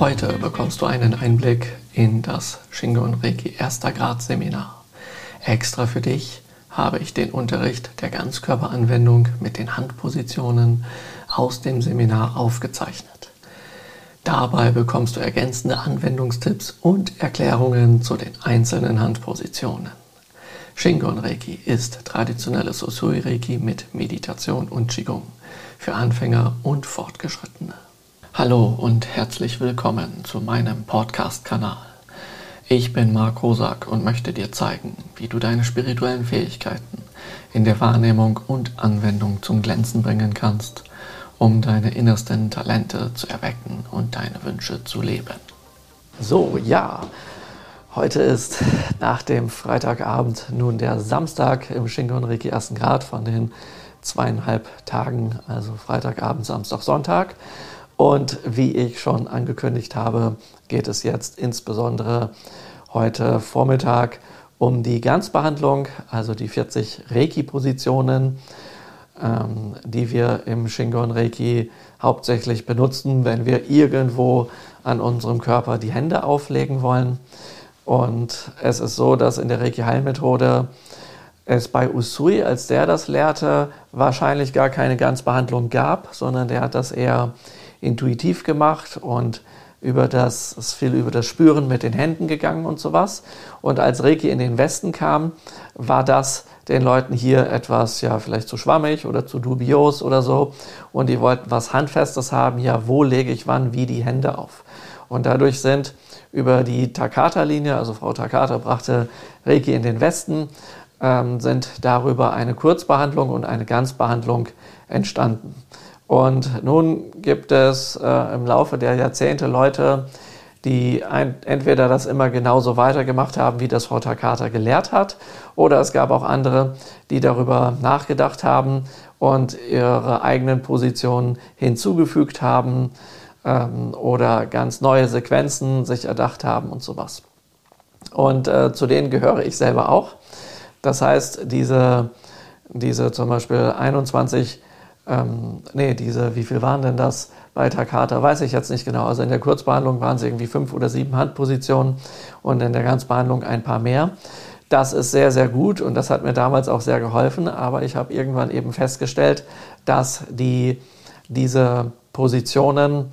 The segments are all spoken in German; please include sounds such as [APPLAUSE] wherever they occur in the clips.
Heute bekommst du einen Einblick in das Shingon Reiki Erster Grad Seminar. Extra für dich habe ich den Unterricht der Ganzkörperanwendung mit den Handpositionen aus dem Seminar aufgezeichnet. Dabei bekommst du ergänzende Anwendungstipps und Erklärungen zu den einzelnen Handpositionen. Shingon Reiki ist traditionelles Usui Reiki mit Meditation und Qigong für Anfänger und Fortgeschrittene. Hallo und herzlich willkommen zu meinem Podcast-Kanal. Ich bin Marc Rosak und möchte dir zeigen, wie du deine spirituellen Fähigkeiten in der Wahrnehmung und Anwendung zum Glänzen bringen kannst, um deine innersten Talente zu erwecken und deine Wünsche zu leben. So, ja, heute ist nach dem Freitagabend nun der Samstag im Shingon Reiki 1. Grad von den zweieinhalb Tagen, also Freitagabend, Samstag, Sonntag. Und wie ich schon angekündigt habe, geht es jetzt insbesondere heute Vormittag um die Ganzbehandlung, also die 40 Reiki-Positionen, ähm, die wir im Shingon Reiki hauptsächlich benutzen, wenn wir irgendwo an unserem Körper die Hände auflegen wollen. Und es ist so, dass in der Reiki-Heilmethode es bei Usui, als der das lehrte, wahrscheinlich gar keine Ganzbehandlung gab, sondern der hat das eher intuitiv gemacht und über das, ist viel über das Spüren mit den Händen gegangen und sowas. Und als Reiki in den Westen kam, war das den Leuten hier etwas, ja, vielleicht zu schwammig oder zu dubios oder so. Und die wollten was Handfestes haben. Ja, wo lege ich wann wie die Hände auf? Und dadurch sind über die Takata-Linie, also Frau Takata brachte Reiki in den Westen, ähm, sind darüber eine Kurzbehandlung und eine Ganzbehandlung entstanden. Und nun gibt es äh, im Laufe der Jahrzehnte Leute, die ein, entweder das immer genauso weitergemacht haben, wie das Frau Takata gelehrt hat, oder es gab auch andere, die darüber nachgedacht haben und ihre eigenen Positionen hinzugefügt haben ähm, oder ganz neue Sequenzen sich erdacht haben und sowas. Und äh, zu denen gehöre ich selber auch. Das heißt, diese, diese zum Beispiel 21 ähm, nee, diese, wie viel waren denn das bei Takata, weiß ich jetzt nicht genau. Also in der Kurzbehandlung waren es irgendwie fünf oder sieben Handpositionen und in der Ganzbehandlung ein paar mehr. Das ist sehr, sehr gut und das hat mir damals auch sehr geholfen, aber ich habe irgendwann eben festgestellt, dass die, diese Positionen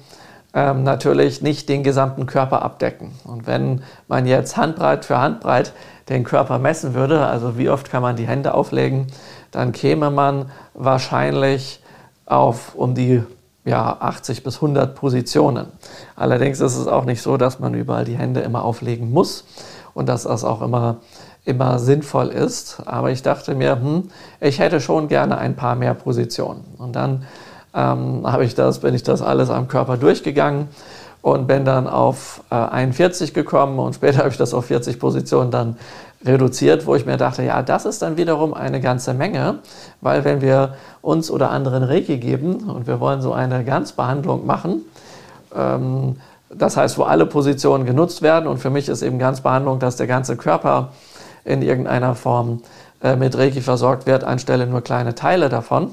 ähm, natürlich nicht den gesamten Körper abdecken. Und wenn man jetzt Handbreit für Handbreit den Körper messen würde, also wie oft kann man die Hände auflegen, dann käme man wahrscheinlich auf um die ja, 80 bis 100 Positionen. Allerdings ist es auch nicht so, dass man überall die Hände immer auflegen muss und dass das auch immer, immer sinnvoll ist. Aber ich dachte mir, hm, ich hätte schon gerne ein paar mehr Positionen. Und dann ähm, habe ich das, bin ich das alles am Körper durchgegangen und bin dann auf äh, 41 gekommen und [LAUGHS] später habe ich das auf 40 Positionen dann reduziert, wo ich mir dachte, ja, das ist dann wiederum eine ganze Menge, weil wenn wir uns oder anderen Reiki geben und wir wollen so eine Ganzbehandlung machen, ähm, das heißt, wo alle Positionen genutzt werden und für mich ist eben Ganzbehandlung, dass der ganze Körper in irgendeiner Form äh, mit Reiki versorgt wird, anstelle nur kleine Teile davon.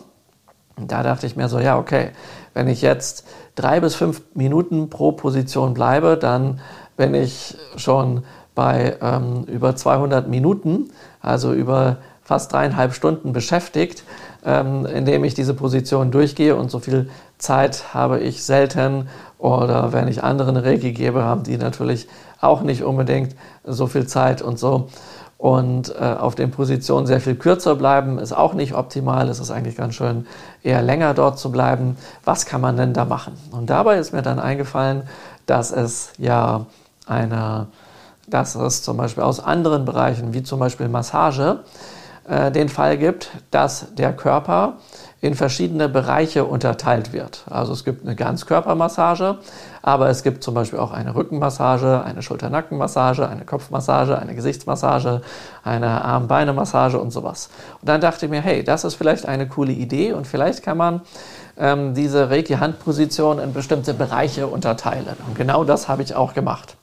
Da dachte ich mir so, ja, okay, wenn ich jetzt drei bis fünf Minuten pro Position bleibe, dann bin ich schon bei ähm, über 200 Minuten, also über fast dreieinhalb Stunden beschäftigt, ähm, indem ich diese Position durchgehe und so viel Zeit habe ich selten oder wenn ich anderen Reiki gebe, haben die natürlich auch nicht unbedingt so viel Zeit und so. Und äh, auf den Positionen sehr viel kürzer bleiben ist auch nicht optimal. Es ist eigentlich ganz schön, eher länger dort zu bleiben. Was kann man denn da machen? Und dabei ist mir dann eingefallen, dass es ja eine dass es zum Beispiel aus anderen Bereichen, wie zum Beispiel Massage, äh, den Fall gibt, dass der Körper in verschiedene Bereiche unterteilt wird. Also es gibt eine Ganzkörpermassage, aber es gibt zum Beispiel auch eine Rückenmassage, eine Schulter-Nackenmassage, eine Kopfmassage, eine Gesichtsmassage, eine Arm-Beine-Massage und sowas. Und dann dachte ich mir, hey, das ist vielleicht eine coole Idee und vielleicht kann man ähm, diese Reiki-Handposition in bestimmte Bereiche unterteilen. Und genau das habe ich auch gemacht.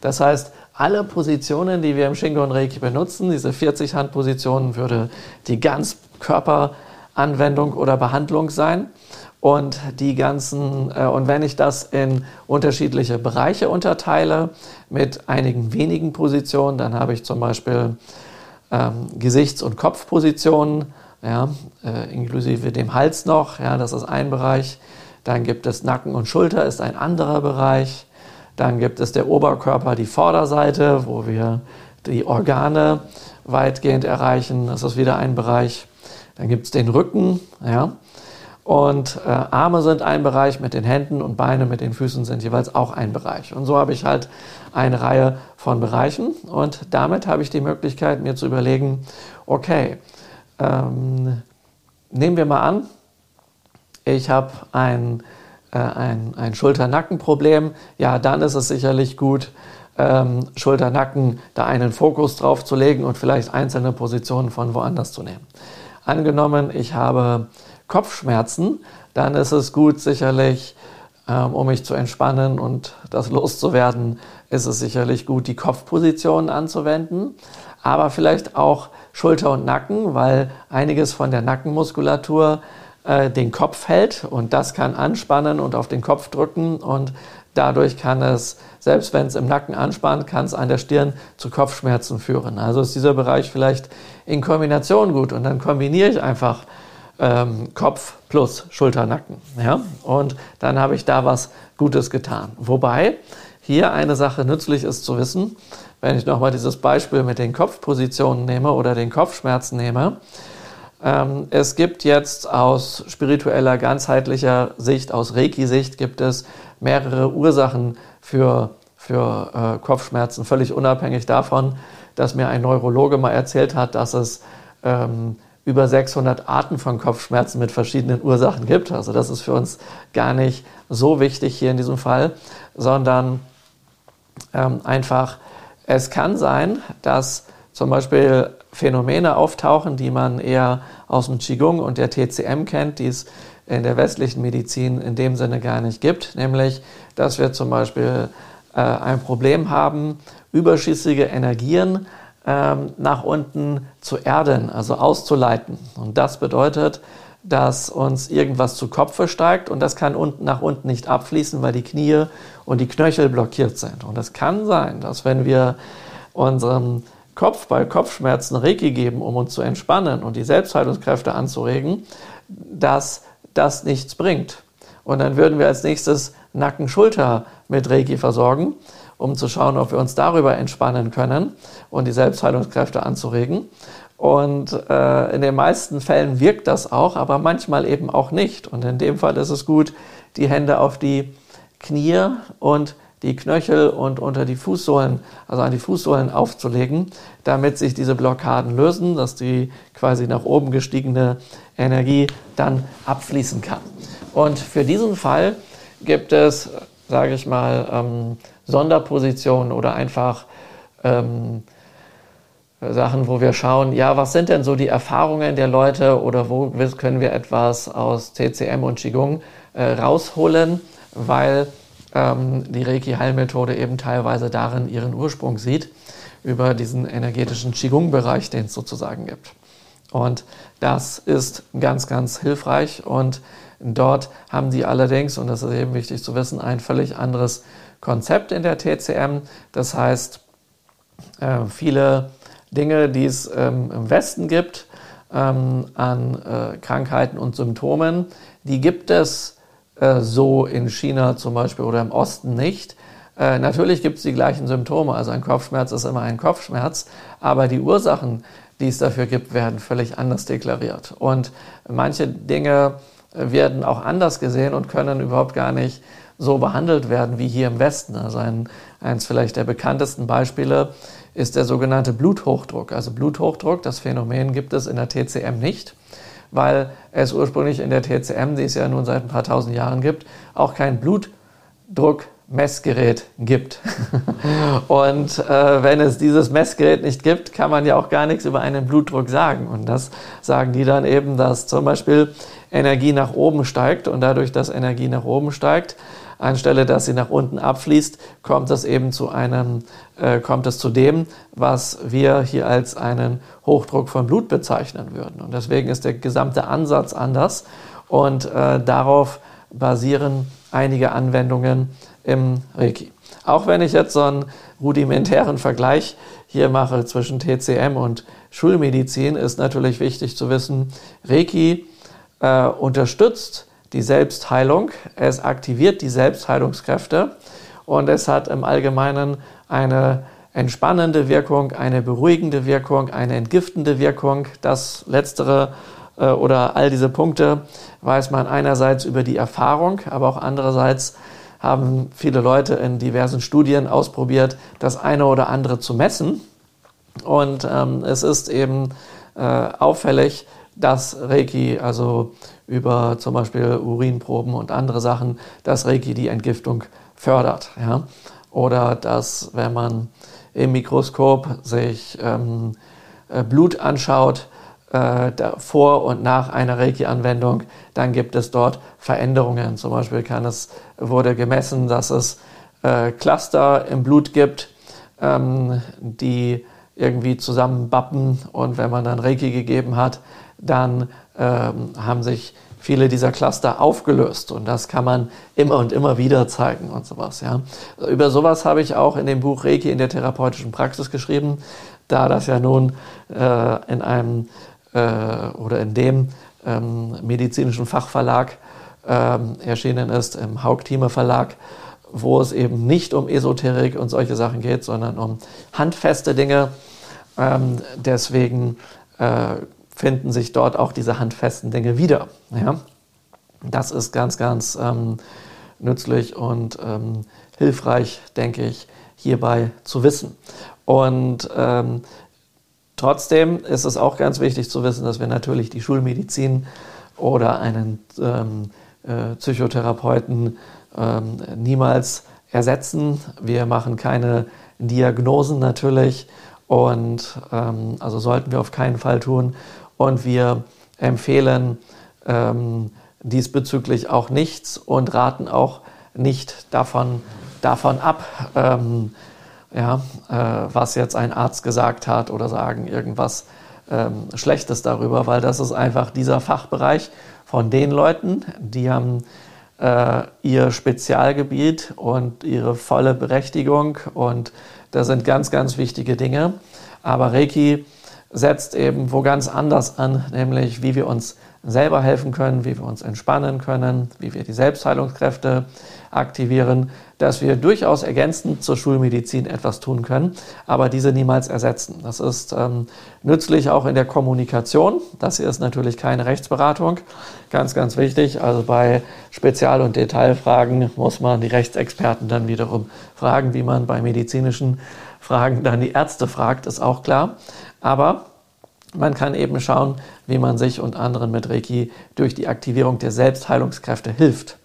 Das heißt, alle Positionen, die wir im Shingon Reiki benutzen, diese 40 Handpositionen, würde die Ganzkörperanwendung oder Behandlung sein. Und die ganzen, äh, und wenn ich das in unterschiedliche Bereiche unterteile mit einigen wenigen Positionen, dann habe ich zum Beispiel ähm, Gesichts- und Kopfpositionen, ja, äh, inklusive dem Hals noch, ja, das ist ein Bereich. Dann gibt es Nacken und Schulter, ist ein anderer Bereich. Dann gibt es der Oberkörper, die Vorderseite, wo wir die Organe weitgehend erreichen. Das ist wieder ein Bereich. Dann gibt es den Rücken, ja. Und äh, Arme sind ein Bereich mit den Händen und Beine mit den Füßen sind jeweils auch ein Bereich. Und so habe ich halt eine Reihe von Bereichen und damit habe ich die Möglichkeit, mir zu überlegen, okay, ähm, nehmen wir mal an, ich habe ein, äh, ein, ein Schulter-Nacken-Problem. Ja, dann ist es sicherlich gut, ähm, Schulter-Nacken da einen Fokus drauf zu legen und vielleicht einzelne Positionen von woanders zu nehmen. Angenommen, ich habe Kopfschmerzen, dann ist es gut sicherlich, ähm, um mich zu entspannen und das loszuwerden, ist es sicherlich gut, die Kopfpositionen anzuwenden, aber vielleicht auch Schulter und Nacken, weil einiges von der Nackenmuskulatur äh, den Kopf hält und das kann anspannen und auf den Kopf drücken und dadurch kann es, selbst wenn es im Nacken anspannt, kann es an der Stirn zu Kopfschmerzen führen. Also ist dieser Bereich vielleicht in Kombination gut und dann kombiniere ich einfach ähm, Kopf plus Schulternacken. Ja? Und dann habe ich da was Gutes getan. Wobei hier eine Sache nützlich ist zu wissen, wenn ich nochmal dieses Beispiel mit den Kopfpositionen nehme oder den Kopfschmerzen nehme. Ähm, es gibt jetzt aus spiritueller, ganzheitlicher Sicht, aus Reiki-Sicht, gibt es mehrere Ursachen für, für äh, Kopfschmerzen, völlig unabhängig davon, dass mir ein Neurologe mal erzählt hat, dass es ähm, über 600 Arten von Kopfschmerzen mit verschiedenen Ursachen gibt. Also das ist für uns gar nicht so wichtig hier in diesem Fall, sondern ähm, einfach, es kann sein, dass zum Beispiel Phänomene auftauchen, die man eher aus dem Qigong und der TCM kennt, die es in der westlichen Medizin in dem Sinne gar nicht gibt, nämlich dass wir zum Beispiel äh, ein Problem haben, überschüssige Energien ähm, nach unten zu erden, also auszuleiten. Und das bedeutet, dass uns irgendwas zu Kopfe steigt und das kann unten nach unten nicht abfließen, weil die Knie und die Knöchel blockiert sind. Und es kann sein, dass wenn wir unserem Kopf bei Kopfschmerzen Reiki geben, um uns zu entspannen und die Selbstheilungskräfte anzuregen, dass das nichts bringt. Und dann würden wir als nächstes Nacken-Schulter mit Reiki versorgen um zu schauen, ob wir uns darüber entspannen können und die Selbstheilungskräfte anzuregen. Und äh, in den meisten Fällen wirkt das auch, aber manchmal eben auch nicht. Und in dem Fall ist es gut, die Hände auf die Knie und die Knöchel und unter die Fußsohlen, also an die Fußsohlen aufzulegen, damit sich diese Blockaden lösen, dass die quasi nach oben gestiegene Energie dann abfließen kann. Und für diesen Fall gibt es, sage ich mal, ähm, Sonderpositionen oder einfach ähm, Sachen, wo wir schauen, ja, was sind denn so die Erfahrungen der Leute oder wo können wir etwas aus TCM und Qigong äh, rausholen, weil ähm, die Reiki-Heilmethode eben teilweise darin ihren Ursprung sieht, über diesen energetischen Qigong-Bereich, den es sozusagen gibt. Und das ist ganz, ganz hilfreich und dort haben die allerdings, und das ist eben wichtig zu wissen, ein völlig anderes Konzept in der TCM. Das heißt, äh, viele Dinge, die es ähm, im Westen gibt ähm, an äh, Krankheiten und Symptomen, die gibt es äh, so in China zum Beispiel oder im Osten nicht. Äh, natürlich gibt es die gleichen Symptome, also ein Kopfschmerz ist immer ein Kopfschmerz, aber die Ursachen, die es dafür gibt, werden völlig anders deklariert. Und manche Dinge werden auch anders gesehen und können überhaupt gar nicht so behandelt werden wie hier im Westen. Also ein, eins vielleicht der bekanntesten Beispiele ist der sogenannte Bluthochdruck. Also Bluthochdruck, das Phänomen gibt es in der TCM nicht, weil es ursprünglich in der TCM, die es ja nun seit ein paar tausend Jahren gibt, auch kein Blutdruckmessgerät gibt. [LAUGHS] Und äh, wenn es dieses Messgerät nicht gibt, kann man ja auch gar nichts über einen Blutdruck sagen. Und das sagen die dann eben, dass zum Beispiel Energie nach oben steigt und dadurch, dass Energie nach oben steigt, anstelle dass sie nach unten abfließt, kommt es eben zu einem, äh, kommt es zu dem, was wir hier als einen Hochdruck von Blut bezeichnen würden. Und deswegen ist der gesamte Ansatz anders. Und äh, darauf basieren einige Anwendungen im Reiki. Auch wenn ich jetzt so einen rudimentären Vergleich hier mache zwischen TCM und Schulmedizin, ist natürlich wichtig zu wissen, Reiki äh, unterstützt die Selbstheilung, es aktiviert die Selbstheilungskräfte und es hat im Allgemeinen eine entspannende Wirkung, eine beruhigende Wirkung, eine entgiftende Wirkung. Das letztere äh, oder all diese Punkte weiß man einerseits über die Erfahrung, aber auch andererseits haben viele Leute in diversen Studien ausprobiert, das eine oder andere zu messen. Und ähm, es ist eben äh, auffällig, dass Reiki, also über zum Beispiel Urinproben und andere Sachen, dass Reiki die Entgiftung fördert. Ja? Oder dass, wenn man im Mikroskop sich ähm, äh, Blut anschaut, äh, vor und nach einer Reiki-Anwendung, dann gibt es dort Veränderungen. Zum Beispiel es, wurde gemessen, dass es äh, Cluster im Blut gibt, ähm, die irgendwie zusammenbappen und wenn man dann Reiki gegeben hat, dann ähm, haben sich viele dieser Cluster aufgelöst und das kann man immer und immer wieder zeigen und sowas. Ja. Über sowas habe ich auch in dem Buch Reiki in der therapeutischen Praxis geschrieben, da das ja nun äh, in einem äh, oder in dem ähm, medizinischen Fachverlag ähm, erschienen ist, im Haugtime Verlag, wo es eben nicht um Esoterik und solche Sachen geht, sondern um handfeste Dinge. Ähm, deswegen äh, finden sich dort auch diese handfesten Dinge wieder. Ja? Das ist ganz, ganz ähm, nützlich und ähm, hilfreich, denke ich, hierbei zu wissen. Und ähm, Trotzdem ist es auch ganz wichtig zu wissen, dass wir natürlich die Schulmedizin oder einen ähm, äh, Psychotherapeuten ähm, niemals ersetzen. Wir machen keine Diagnosen natürlich und ähm, also sollten wir auf keinen Fall tun. Und wir empfehlen ähm, diesbezüglich auch nichts und raten auch nicht davon, davon ab, ähm, ja, äh, was jetzt ein Arzt gesagt hat oder sagen irgendwas ähm, Schlechtes darüber, weil das ist einfach dieser Fachbereich von den Leuten, die haben äh, ihr Spezialgebiet und ihre volle Berechtigung und das sind ganz, ganz wichtige Dinge. Aber Reiki setzt eben wo ganz anders an, nämlich wie wir uns selber helfen können, wie wir uns entspannen können, wie wir die Selbstheilungskräfte aktivieren, dass wir durchaus ergänzend zur Schulmedizin etwas tun können, aber diese niemals ersetzen. Das ist ähm, nützlich auch in der Kommunikation. Das hier ist natürlich keine Rechtsberatung. Ganz, ganz wichtig. Also bei Spezial- und Detailfragen muss man die Rechtsexperten dann wiederum fragen, wie man bei medizinischen Fragen dann die Ärzte fragt, ist auch klar. Aber man kann eben schauen, wie man sich und anderen mit Reiki durch die Aktivierung der Selbstheilungskräfte hilft.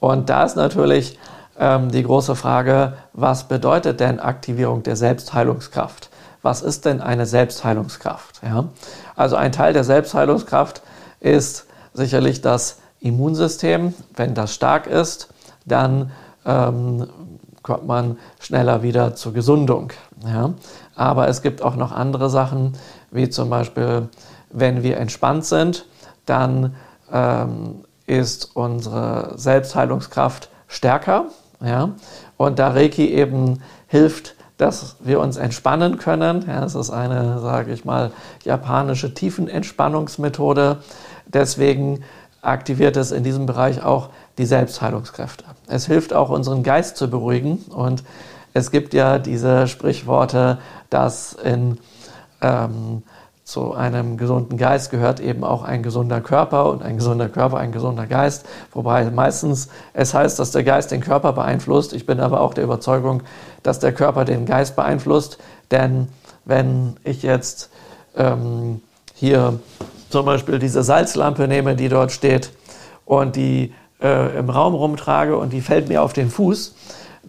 Und da ist natürlich ähm, die große Frage, was bedeutet denn Aktivierung der Selbstheilungskraft? Was ist denn eine Selbstheilungskraft? Ja? Also ein Teil der Selbstheilungskraft ist sicherlich das Immunsystem. Wenn das stark ist, dann ähm, kommt man schneller wieder zur Gesundung. Ja? Aber es gibt auch noch andere Sachen, wie zum Beispiel, wenn wir entspannt sind, dann ähm, ist unsere Selbstheilungskraft stärker. Ja? Und da Reiki eben hilft, dass wir uns entspannen können, ja, es ist eine, sage ich mal, japanische Tiefenentspannungsmethode. Deswegen aktiviert es in diesem Bereich auch die Selbstheilungskräfte. Es hilft auch, unseren Geist zu beruhigen. Und es gibt ja diese Sprichworte, dass in ähm, zu einem gesunden Geist gehört eben auch ein gesunder Körper und ein gesunder Körper ein gesunder Geist. Wobei meistens es heißt, dass der Geist den Körper beeinflusst. Ich bin aber auch der Überzeugung, dass der Körper den Geist beeinflusst. Denn wenn ich jetzt ähm, hier zum Beispiel diese Salzlampe nehme, die dort steht und die äh, im Raum rumtrage und die fällt mir auf den Fuß,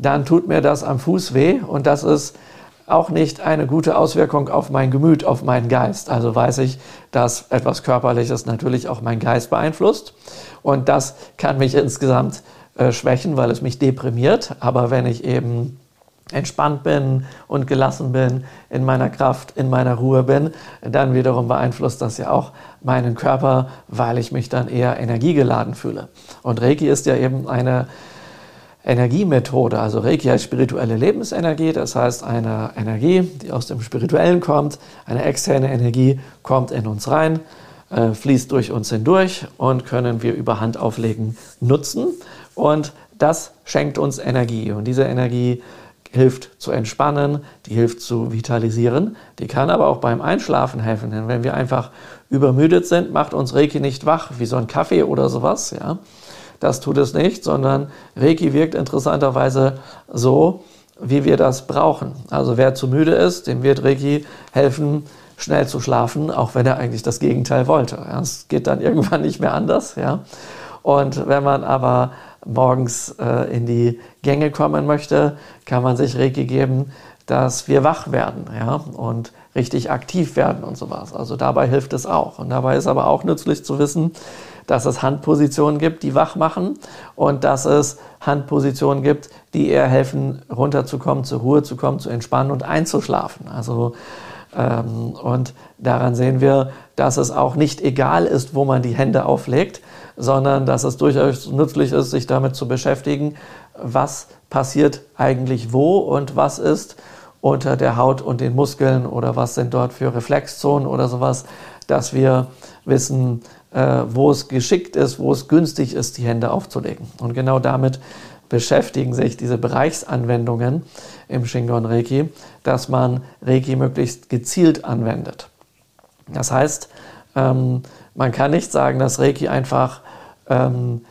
dann tut mir das am Fuß weh und das ist auch nicht eine gute Auswirkung auf mein Gemüt, auf meinen Geist. Also weiß ich, dass etwas Körperliches natürlich auch meinen Geist beeinflusst. Und das kann mich insgesamt äh, schwächen, weil es mich deprimiert. Aber wenn ich eben entspannt bin und gelassen bin, in meiner Kraft, in meiner Ruhe bin, dann wiederum beeinflusst das ja auch meinen Körper, weil ich mich dann eher energiegeladen fühle. Und Reiki ist ja eben eine Energiemethode. Also Reiki heißt spirituelle Lebensenergie, das heißt eine Energie, die aus dem Spirituellen kommt, eine externe Energie kommt in uns rein, äh, fließt durch uns hindurch und können wir über Handauflegen nutzen. Und das schenkt uns Energie. Und diese Energie hilft zu entspannen, die hilft zu vitalisieren, die kann aber auch beim Einschlafen helfen. Denn wenn wir einfach übermüdet sind, macht uns Reiki nicht wach, wie so ein Kaffee oder sowas. Ja? Das tut es nicht, sondern Reiki wirkt interessanterweise so, wie wir das brauchen. Also wer zu müde ist, dem wird Reiki helfen, schnell zu schlafen, auch wenn er eigentlich das Gegenteil wollte. Es geht dann [LAUGHS] irgendwann nicht mehr anders. Ja? Und wenn man aber morgens äh, in die Gänge kommen möchte, kann man sich Reiki geben, dass wir wach werden ja? und richtig aktiv werden und sowas. Also dabei hilft es auch. Und dabei ist aber auch nützlich zu wissen, dass es Handpositionen gibt, die wach machen und dass es Handpositionen gibt, die eher helfen, runterzukommen, zur Ruhe zu kommen, zu entspannen und einzuschlafen. Also ähm, und daran sehen wir, dass es auch nicht egal ist, wo man die Hände auflegt, sondern dass es durchaus nützlich ist, sich damit zu beschäftigen, was passiert eigentlich wo und was ist unter der Haut und den Muskeln oder was sind dort für Reflexzonen oder sowas, dass wir wissen, wo es geschickt ist, wo es günstig ist, die Hände aufzulegen. Und genau damit beschäftigen sich diese Bereichsanwendungen im Shingon Reiki, dass man Reiki möglichst gezielt anwendet. Das heißt, ähm, man kann nicht sagen, dass Reiki einfach ähm,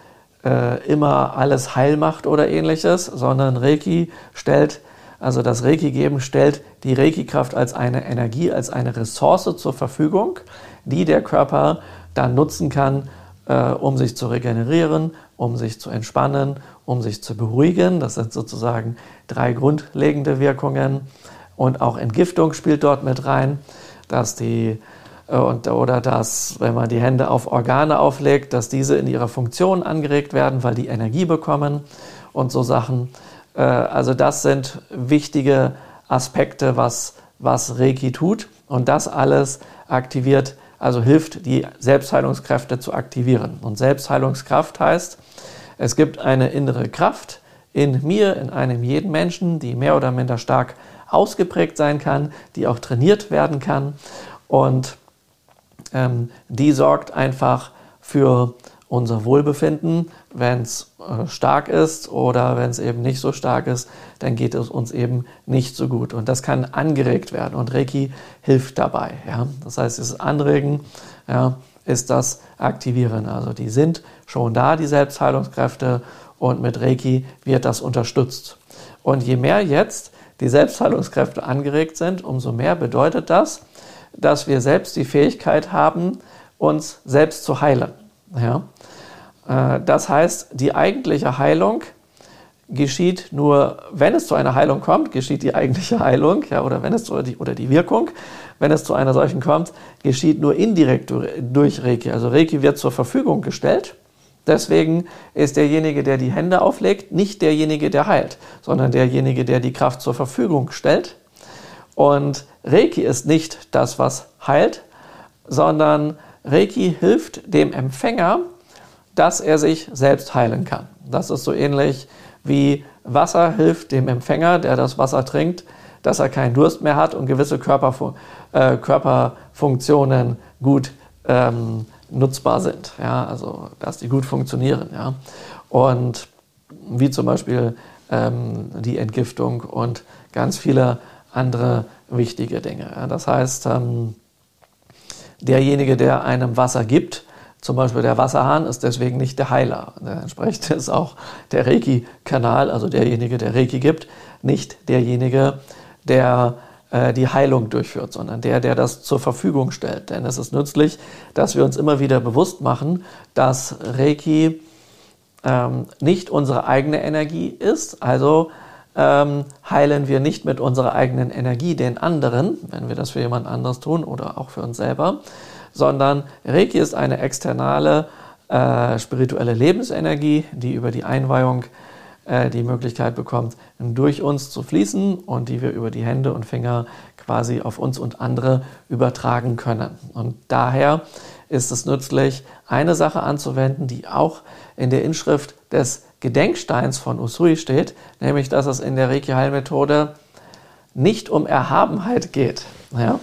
äh, immer alles heil macht oder ähnliches, sondern Reiki stellt, also das Reiki geben stellt die Reiki-Kraft als eine Energie, als eine Ressource zur Verfügung, die der Körper dann nutzen kann, äh, um sich zu regenerieren, um sich zu entspannen, um sich zu beruhigen. Das sind sozusagen drei grundlegende Wirkungen. Und auch Entgiftung spielt dort mit rein, dass die äh, und, oder dass, wenn man die Hände auf Organe auflegt, dass diese in ihrer Funktion angeregt werden, weil die Energie bekommen und so Sachen. Äh, also das sind wichtige Aspekte, was, was Reiki tut. Und das alles aktiviert also hilft, die Selbstheilungskräfte zu aktivieren. Und Selbstheilungskraft heißt, es gibt eine innere Kraft in mir, in einem jeden Menschen, die mehr oder minder stark ausgeprägt sein kann, die auch trainiert werden kann. Und ähm, die sorgt einfach für unser Wohlbefinden. Wenn es äh, stark ist oder wenn es eben nicht so stark ist, dann geht es uns eben nicht so gut. Und das kann angeregt werden und Reiki hilft dabei. Ja? Das heißt, das Anregen ja, ist das Aktivieren. Also die sind schon da, die Selbstheilungskräfte, und mit Reiki wird das unterstützt. Und je mehr jetzt die Selbstheilungskräfte angeregt sind, umso mehr bedeutet das, dass wir selbst die Fähigkeit haben, uns selbst zu heilen. Ja? Äh, das heißt, die eigentliche Heilung geschieht nur, wenn es zu einer Heilung kommt, geschieht die eigentliche Heilung, ja, oder wenn es zu, die, oder die Wirkung, wenn es zu einer solchen kommt, geschieht nur indirekt durch Reiki. Also Reiki wird zur Verfügung gestellt. Deswegen ist derjenige, der die Hände auflegt, nicht derjenige, der heilt, sondern derjenige, der die Kraft zur Verfügung stellt. Und Reiki ist nicht das, was heilt, sondern Reiki hilft dem Empfänger, dass er sich selbst heilen kann. Das ist so ähnlich wie Wasser hilft dem Empfänger, der das Wasser trinkt, dass er keinen Durst mehr hat und gewisse Körperfu äh, Körperfunktionen gut ähm, nutzbar sind. Ja, also dass die gut funktionieren. Ja. Und wie zum Beispiel ähm, die Entgiftung und ganz viele andere wichtige Dinge. Das heißt, ähm, derjenige, der einem Wasser gibt, zum Beispiel der Wasserhahn ist deswegen nicht der Heiler. Entsprechend [LAUGHS] ist auch der Reiki-Kanal, also derjenige, der Reiki gibt, nicht derjenige, der äh, die Heilung durchführt, sondern der, der das zur Verfügung stellt. Denn es ist nützlich, dass wir uns immer wieder bewusst machen, dass Reiki ähm, nicht unsere eigene Energie ist. Also ähm, heilen wir nicht mit unserer eigenen Energie den anderen, wenn wir das für jemand anderes tun oder auch für uns selber, sondern Reiki ist eine externe äh, spirituelle Lebensenergie, die über die Einweihung äh, die Möglichkeit bekommt, durch uns zu fließen und die wir über die Hände und Finger quasi auf uns und andere übertragen können. Und daher ist es nützlich, eine Sache anzuwenden, die auch in der Inschrift des Gedenksteins von Usui steht, nämlich dass es in der Reiki-Heilmethode nicht um Erhabenheit geht. Ja?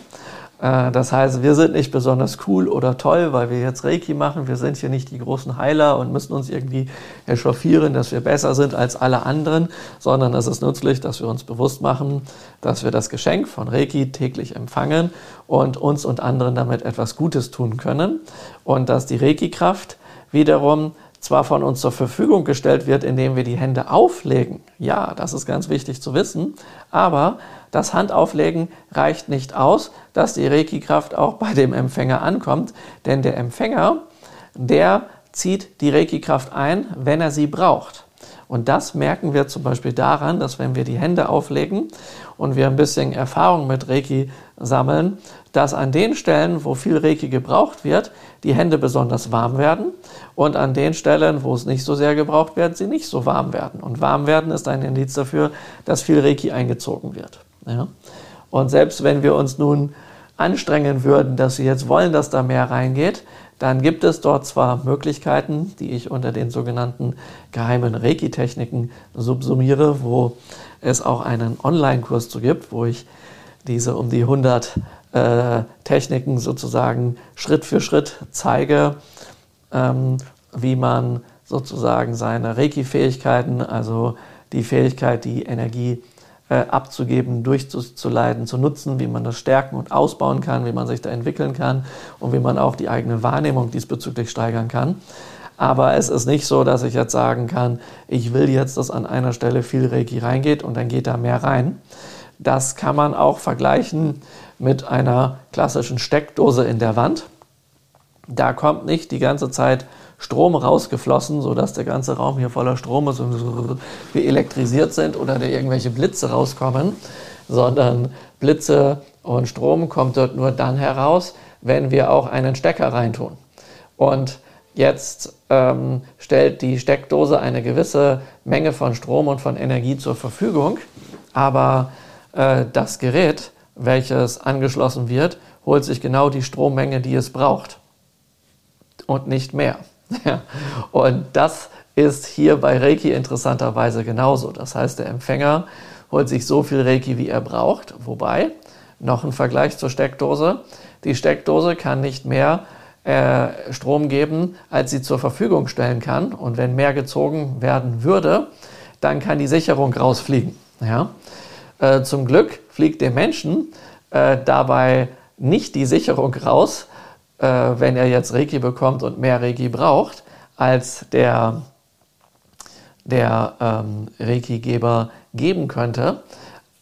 Äh, das heißt, wir sind nicht besonders cool oder toll, weil wir jetzt Reiki machen. Wir sind hier nicht die großen Heiler und müssen uns irgendwie echauffieren, dass wir besser sind als alle anderen, sondern es ist nützlich, dass wir uns bewusst machen, dass wir das Geschenk von Reiki täglich empfangen und uns und anderen damit etwas Gutes tun können und dass die Reiki-Kraft wiederum zwar von uns zur Verfügung gestellt wird, indem wir die Hände auflegen. Ja, das ist ganz wichtig zu wissen. Aber das Handauflegen reicht nicht aus, dass die Reiki-Kraft auch bei dem Empfänger ankommt. Denn der Empfänger, der zieht die Reiki-Kraft ein, wenn er sie braucht. Und das merken wir zum Beispiel daran, dass wenn wir die Hände auflegen und wir ein bisschen Erfahrung mit Reiki sammeln, dass an den Stellen, wo viel Reiki gebraucht wird, die Hände besonders warm werden und an den Stellen, wo es nicht so sehr gebraucht wird, sie nicht so warm werden. Und warm werden ist ein Indiz dafür, dass viel Reiki eingezogen wird. Ja? Und selbst wenn wir uns nun anstrengen würden, dass sie jetzt wollen, dass da mehr reingeht, dann gibt es dort zwar Möglichkeiten, die ich unter den sogenannten geheimen Reiki-Techniken subsumiere, wo es auch einen Online-Kurs zu gibt, wo ich diese um die 100 äh, Techniken sozusagen Schritt für Schritt zeige, ähm, wie man sozusagen seine Reiki-Fähigkeiten, also die Fähigkeit, die Energie äh, abzugeben, durchzuleiten, zu nutzen, wie man das stärken und ausbauen kann, wie man sich da entwickeln kann und wie man auch die eigene Wahrnehmung diesbezüglich steigern kann. Aber es ist nicht so, dass ich jetzt sagen kann, ich will jetzt, dass an einer Stelle viel Reiki reingeht und dann geht da mehr rein. Das kann man auch vergleichen mit einer klassischen Steckdose in der Wand. Da kommt nicht die ganze Zeit Strom rausgeflossen, sodass der ganze Raum hier voller Strom ist und [LAUGHS] wir elektrisiert sind oder da irgendwelche Blitze rauskommen, sondern Blitze und Strom kommt dort nur dann heraus, wenn wir auch einen Stecker reintun. Und jetzt ähm, stellt die Steckdose eine gewisse Menge von Strom und von Energie zur Verfügung, aber äh, das Gerät, welches angeschlossen wird, holt sich genau die Strommenge, die es braucht und nicht mehr. [LAUGHS] Und das ist hier bei Reiki interessanterweise genauso. Das heißt, der Empfänger holt sich so viel Reiki, wie er braucht. Wobei, noch ein Vergleich zur Steckdose. Die Steckdose kann nicht mehr äh, Strom geben, als sie zur Verfügung stellen kann. Und wenn mehr gezogen werden würde, dann kann die Sicherung rausfliegen. Ja? Äh, zum Glück fliegt dem Menschen äh, dabei nicht die Sicherung raus, äh, wenn er jetzt Reiki bekommt und mehr Reiki braucht, als der, der ähm, Reiki-Geber geben könnte.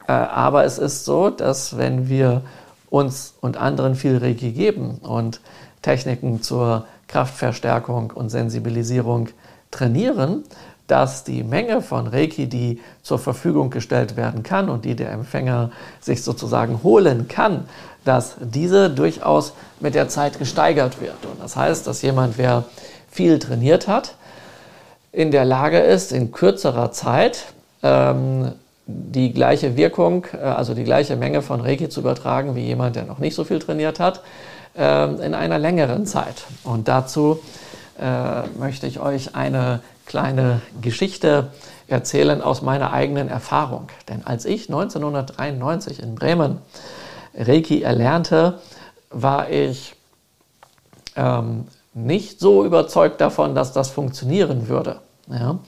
Äh, aber es ist so, dass wenn wir uns und anderen viel Reiki geben und Techniken zur Kraftverstärkung und Sensibilisierung trainieren, dass die Menge von Reiki, die zur Verfügung gestellt werden kann und die der Empfänger sich sozusagen holen kann, dass diese durchaus mit der Zeit gesteigert wird. Und das heißt, dass jemand, wer viel trainiert hat, in der Lage ist, in kürzerer Zeit ähm, die gleiche Wirkung, äh, also die gleiche Menge von Reiki zu übertragen wie jemand, der noch nicht so viel trainiert hat, äh, in einer längeren Zeit. Und dazu äh, möchte ich euch eine kleine Geschichte erzählen aus meiner eigenen Erfahrung. Denn als ich 1993 in Bremen Reiki erlernte, war ich ähm, nicht so überzeugt davon, dass das funktionieren würde. Ja?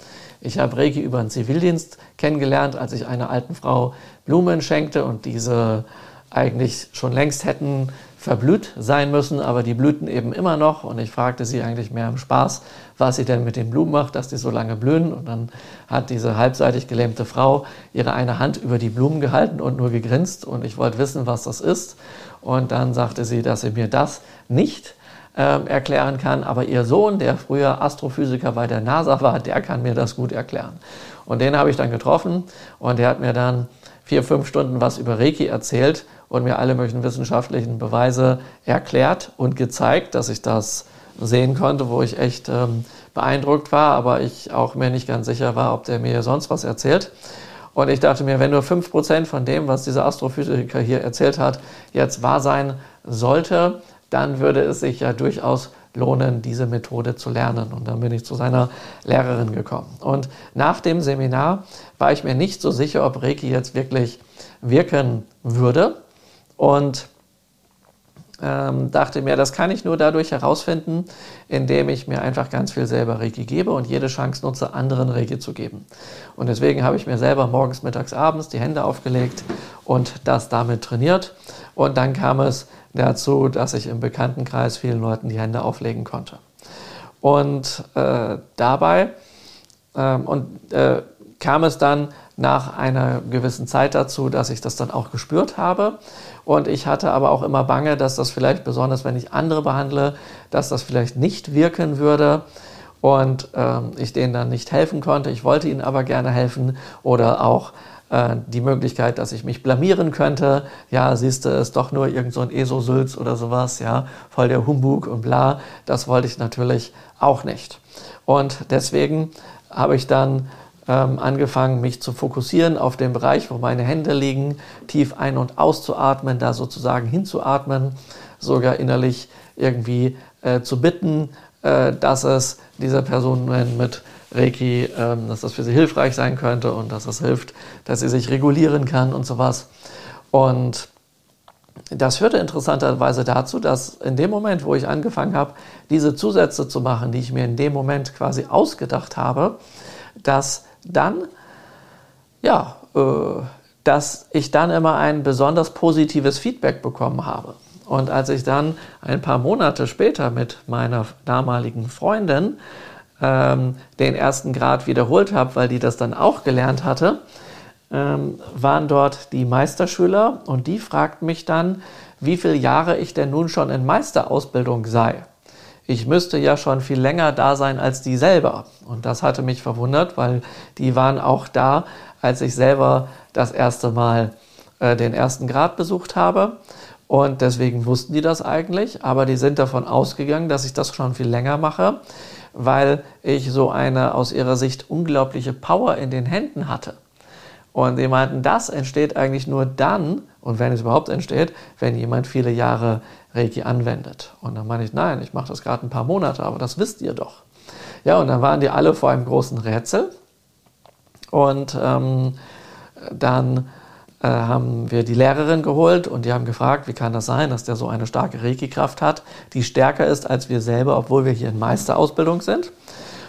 Ich habe Reiki über den Zivildienst kennengelernt, als ich einer alten Frau Blumen schenkte und diese eigentlich schon längst hätten verblüht sein müssen, aber die blühten eben immer noch. Und ich fragte sie eigentlich mehr im Spaß, was sie denn mit den Blumen macht, dass die so lange blühen. Und dann hat diese halbseitig gelähmte Frau ihre eine Hand über die Blumen gehalten und nur gegrinst. Und ich wollte wissen, was das ist. Und dann sagte sie, dass sie mir das nicht äh, erklären kann, aber ihr Sohn, der früher Astrophysiker bei der NASA war, der kann mir das gut erklären. Und den habe ich dann getroffen und der hat mir dann vier, fünf Stunden was über Reiki erzählt und mir alle möglichen wissenschaftlichen Beweise erklärt und gezeigt, dass ich das sehen konnte, wo ich echt ähm, beeindruckt war, aber ich auch mir nicht ganz sicher war, ob der mir sonst was erzählt. Und ich dachte mir, wenn nur 5% von dem, was dieser Astrophysiker hier erzählt hat, jetzt wahr sein sollte, dann würde es sich ja durchaus lohnen, diese Methode zu lernen. Und dann bin ich zu seiner Lehrerin gekommen. Und nach dem Seminar war ich mir nicht so sicher, ob Reiki jetzt wirklich wirken würde. Und ähm, dachte mir, das kann ich nur dadurch herausfinden, indem ich mir einfach ganz viel selber Reiki gebe und jede Chance nutze, anderen Reiki zu geben. Und deswegen habe ich mir selber morgens, mittags, abends die Hände aufgelegt und das damit trainiert. Und dann kam es dazu, dass ich im Bekanntenkreis vielen Leuten die Hände auflegen konnte. Und äh, dabei äh, und, äh, kam es dann nach einer gewissen Zeit dazu, dass ich das dann auch gespürt habe. Und ich hatte aber auch immer Bange, dass das vielleicht, besonders wenn ich andere behandle, dass das vielleicht nicht wirken würde und ähm, ich denen dann nicht helfen konnte. Ich wollte ihnen aber gerne helfen oder auch äh, die Möglichkeit, dass ich mich blamieren könnte. Ja, siehst du, ist doch nur irgend so ein ESO-Sülz oder sowas, ja, voll der Humbug und bla. Das wollte ich natürlich auch nicht. Und deswegen habe ich dann ähm, angefangen, mich zu fokussieren auf den Bereich, wo meine Hände liegen, tief ein- und auszuatmen, da sozusagen hinzuatmen, sogar innerlich irgendwie äh, zu bitten, äh, dass es dieser Person mit Reiki, ähm, dass das für sie hilfreich sein könnte und dass es hilft, dass sie sich regulieren kann und sowas. Und das führte interessanterweise dazu, dass in dem Moment, wo ich angefangen habe, diese Zusätze zu machen, die ich mir in dem Moment quasi ausgedacht habe, dass dann, ja, äh, dass ich dann immer ein besonders positives Feedback bekommen habe. Und als ich dann ein paar Monate später mit meiner damaligen Freundin ähm, den ersten Grad wiederholt habe, weil die das dann auch gelernt hatte, ähm, waren dort die Meisterschüler und die fragten mich dann, wie viele Jahre ich denn nun schon in Meisterausbildung sei. Ich müsste ja schon viel länger da sein als die selber. Und das hatte mich verwundert, weil die waren auch da, als ich selber das erste Mal äh, den ersten Grad besucht habe. Und deswegen wussten die das eigentlich, aber die sind davon ausgegangen, dass ich das schon viel länger mache weil ich so eine aus ihrer Sicht unglaubliche Power in den Händen hatte. Und die meinten, das entsteht eigentlich nur dann, und wenn es überhaupt entsteht, wenn jemand viele Jahre Reiki anwendet. Und dann meine ich, nein, ich mache das gerade ein paar Monate, aber das wisst ihr doch. Ja, und dann waren die alle vor einem großen Rätsel. Und ähm, dann äh, haben wir die Lehrerin geholt und die haben gefragt, wie kann das sein, dass der so eine starke Reiki-Kraft hat, die stärker ist als wir selber, obwohl wir hier in Meisterausbildung sind.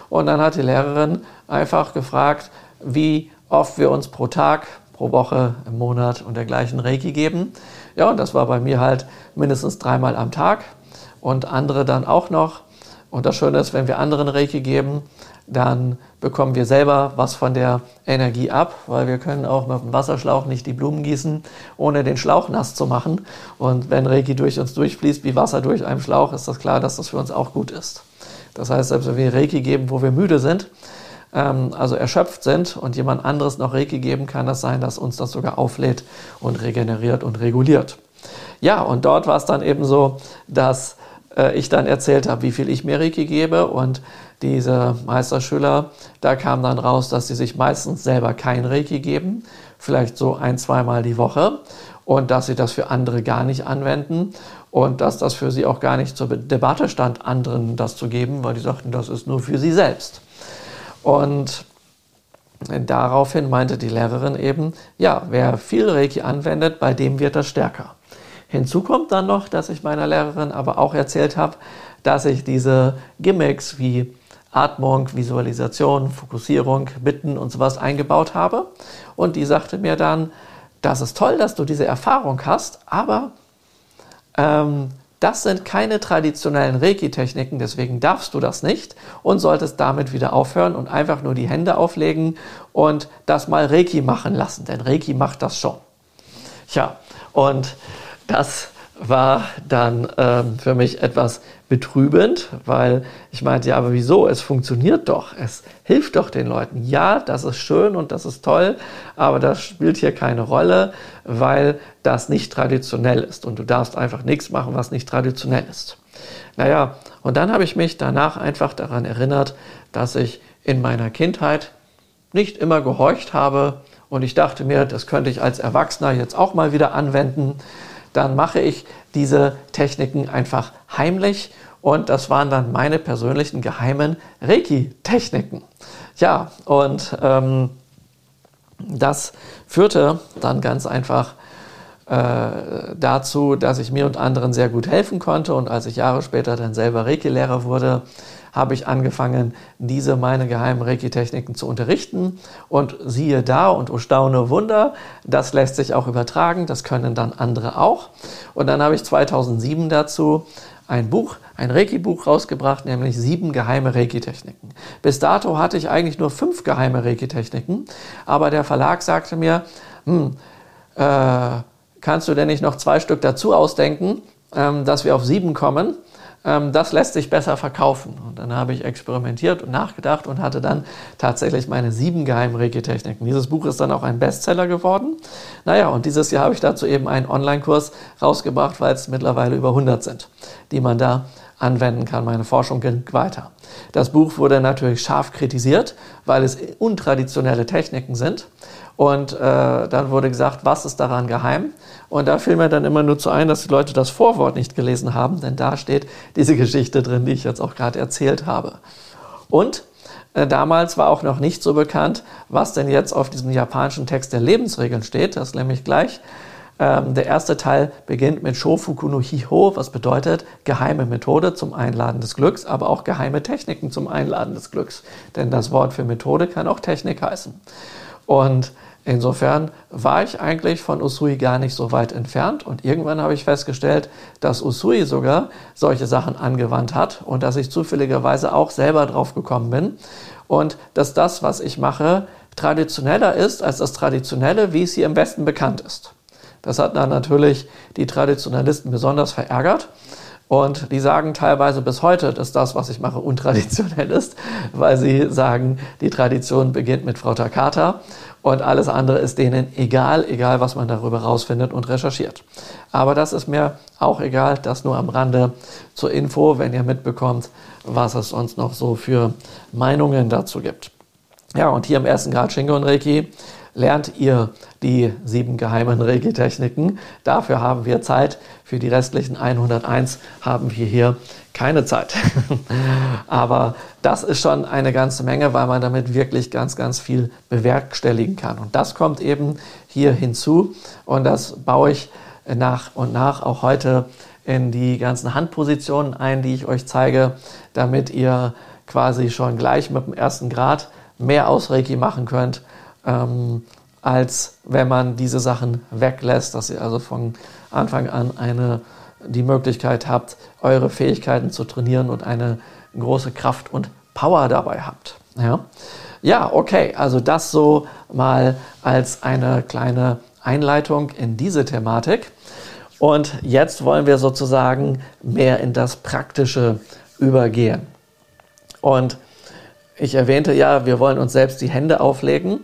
Und dann hat die Lehrerin einfach gefragt, wie oft wir uns pro Tag, pro Woche, im Monat und dergleichen Reiki geben. Ja, und das war bei mir halt mindestens dreimal am Tag und andere dann auch noch. Und das Schöne ist, wenn wir anderen Reiki geben, dann bekommen wir selber was von der Energie ab, weil wir können auch mit dem Wasserschlauch nicht die Blumen gießen, ohne den Schlauch nass zu machen. Und wenn Reiki durch uns durchfließt wie Wasser durch einen Schlauch, ist das klar, dass das für uns auch gut ist. Das heißt, selbst wenn wir Reiki geben, wo wir müde sind, ähm, also erschöpft sind und jemand anderes noch Reiki geben, kann das sein, dass uns das sogar auflädt und regeneriert und reguliert. Ja, und dort war es dann eben so, dass äh, ich dann erzählt habe, wie viel ich mir Reiki gebe und diese Meisterschüler, da kam dann raus, dass sie sich meistens selber kein Reiki geben, vielleicht so ein, zweimal die Woche und dass sie das für andere gar nicht anwenden und dass das für sie auch gar nicht zur Debatte stand, anderen das zu geben, weil die sagten, das ist nur für sie selbst. Und daraufhin meinte die Lehrerin eben, ja, wer viel Reiki anwendet, bei dem wird das stärker. Hinzu kommt dann noch, dass ich meiner Lehrerin aber auch erzählt habe, dass ich diese Gimmicks wie Atmung, Visualisation, Fokussierung, Bitten und sowas eingebaut habe. Und die sagte mir dann, das ist toll, dass du diese Erfahrung hast, aber ähm, das sind keine traditionellen Reiki-Techniken, deswegen darfst du das nicht und solltest damit wieder aufhören und einfach nur die Hände auflegen und das mal Reiki machen lassen, denn Reiki macht das schon. Tja, und das war dann ähm, für mich etwas betrübend, weil ich meinte, ja, aber wieso? Es funktioniert doch, es hilft doch den Leuten. Ja, das ist schön und das ist toll, aber das spielt hier keine Rolle, weil das nicht traditionell ist und du darfst einfach nichts machen, was nicht traditionell ist. Naja, und dann habe ich mich danach einfach daran erinnert, dass ich in meiner Kindheit nicht immer gehorcht habe und ich dachte mir, das könnte ich als Erwachsener jetzt auch mal wieder anwenden. Dann mache ich diese Techniken einfach heimlich und das waren dann meine persönlichen geheimen Reiki-Techniken. Ja, und ähm, das führte dann ganz einfach äh, dazu, dass ich mir und anderen sehr gut helfen konnte. Und als ich Jahre später dann selber Reiki-Lehrer wurde, habe ich angefangen, diese meine geheimen Reiki-Techniken zu unterrichten. Und siehe da und oh staune Wunder, das lässt sich auch übertragen, das können dann andere auch. Und dann habe ich 2007 dazu ein Buch, ein Reiki-Buch rausgebracht, nämlich sieben geheime Reiki-Techniken. Bis dato hatte ich eigentlich nur fünf geheime Reiki-Techniken, aber der Verlag sagte mir, hm, äh, kannst du denn nicht noch zwei Stück dazu ausdenken, ähm, dass wir auf sieben kommen? Ähm, das lässt sich besser verkaufen. Und dann habe ich experimentiert und nachgedacht und hatte dann tatsächlich meine sieben geheimen Reiki-Techniken. Dieses Buch ist dann auch ein Bestseller geworden. Naja, und dieses Jahr habe ich dazu eben einen Online-Kurs rausgebracht, weil es mittlerweile über 100 sind, die man da anwenden kann. Meine Forschung ging weiter. Das Buch wurde natürlich scharf kritisiert, weil es untraditionelle Techniken sind. Und äh, dann wurde gesagt, was ist daran geheim? Und da fiel mir dann immer nur zu ein, dass die Leute das Vorwort nicht gelesen haben, denn da steht diese Geschichte drin, die ich jetzt auch gerade erzählt habe. Und äh, damals war auch noch nicht so bekannt, was denn jetzt auf diesem japanischen Text der Lebensregeln steht. Das nämlich gleich. Ähm, der erste Teil beginnt mit Shofuku no Hiho, was bedeutet geheime Methode zum Einladen des Glücks, aber auch geheime Techniken zum Einladen des Glücks. Denn das Wort für Methode kann auch Technik heißen. Und Insofern war ich eigentlich von Usui gar nicht so weit entfernt und irgendwann habe ich festgestellt, dass Usui sogar solche Sachen angewandt hat und dass ich zufälligerweise auch selber drauf gekommen bin und dass das, was ich mache, traditioneller ist als das Traditionelle, wie es hier im Westen bekannt ist. Das hat dann natürlich die Traditionalisten besonders verärgert. Und die sagen teilweise bis heute, dass das, was ich mache, untraditionell ist, weil sie sagen, die Tradition beginnt mit Frau Takata und alles andere ist denen egal, egal was man darüber rausfindet und recherchiert. Aber das ist mir auch egal, das nur am Rande zur Info, wenn ihr mitbekommt, was es sonst noch so für Meinungen dazu gibt. Ja, und hier im ersten Grad Shingo und Reiki lernt ihr die sieben geheimen Reiki-Techniken. Dafür haben wir Zeit. Für die restlichen 101 haben wir hier keine Zeit. [LAUGHS] Aber das ist schon eine ganze Menge, weil man damit wirklich ganz, ganz viel bewerkstelligen kann. Und das kommt eben hier hinzu. Und das baue ich nach und nach auch heute in die ganzen Handpositionen ein, die ich euch zeige, damit ihr quasi schon gleich mit dem ersten Grad mehr Ausreiki machen könnt ähm, als wenn man diese Sachen weglässt, dass ihr also von Anfang an eine, die Möglichkeit habt, eure Fähigkeiten zu trainieren und eine große Kraft und Power dabei habt. Ja, ja okay, also das so mal als eine kleine Einleitung in diese Thematik. Und jetzt wollen wir sozusagen mehr in das Praktische übergehen. Und ich erwähnte ja, wir wollen uns selbst die Hände auflegen.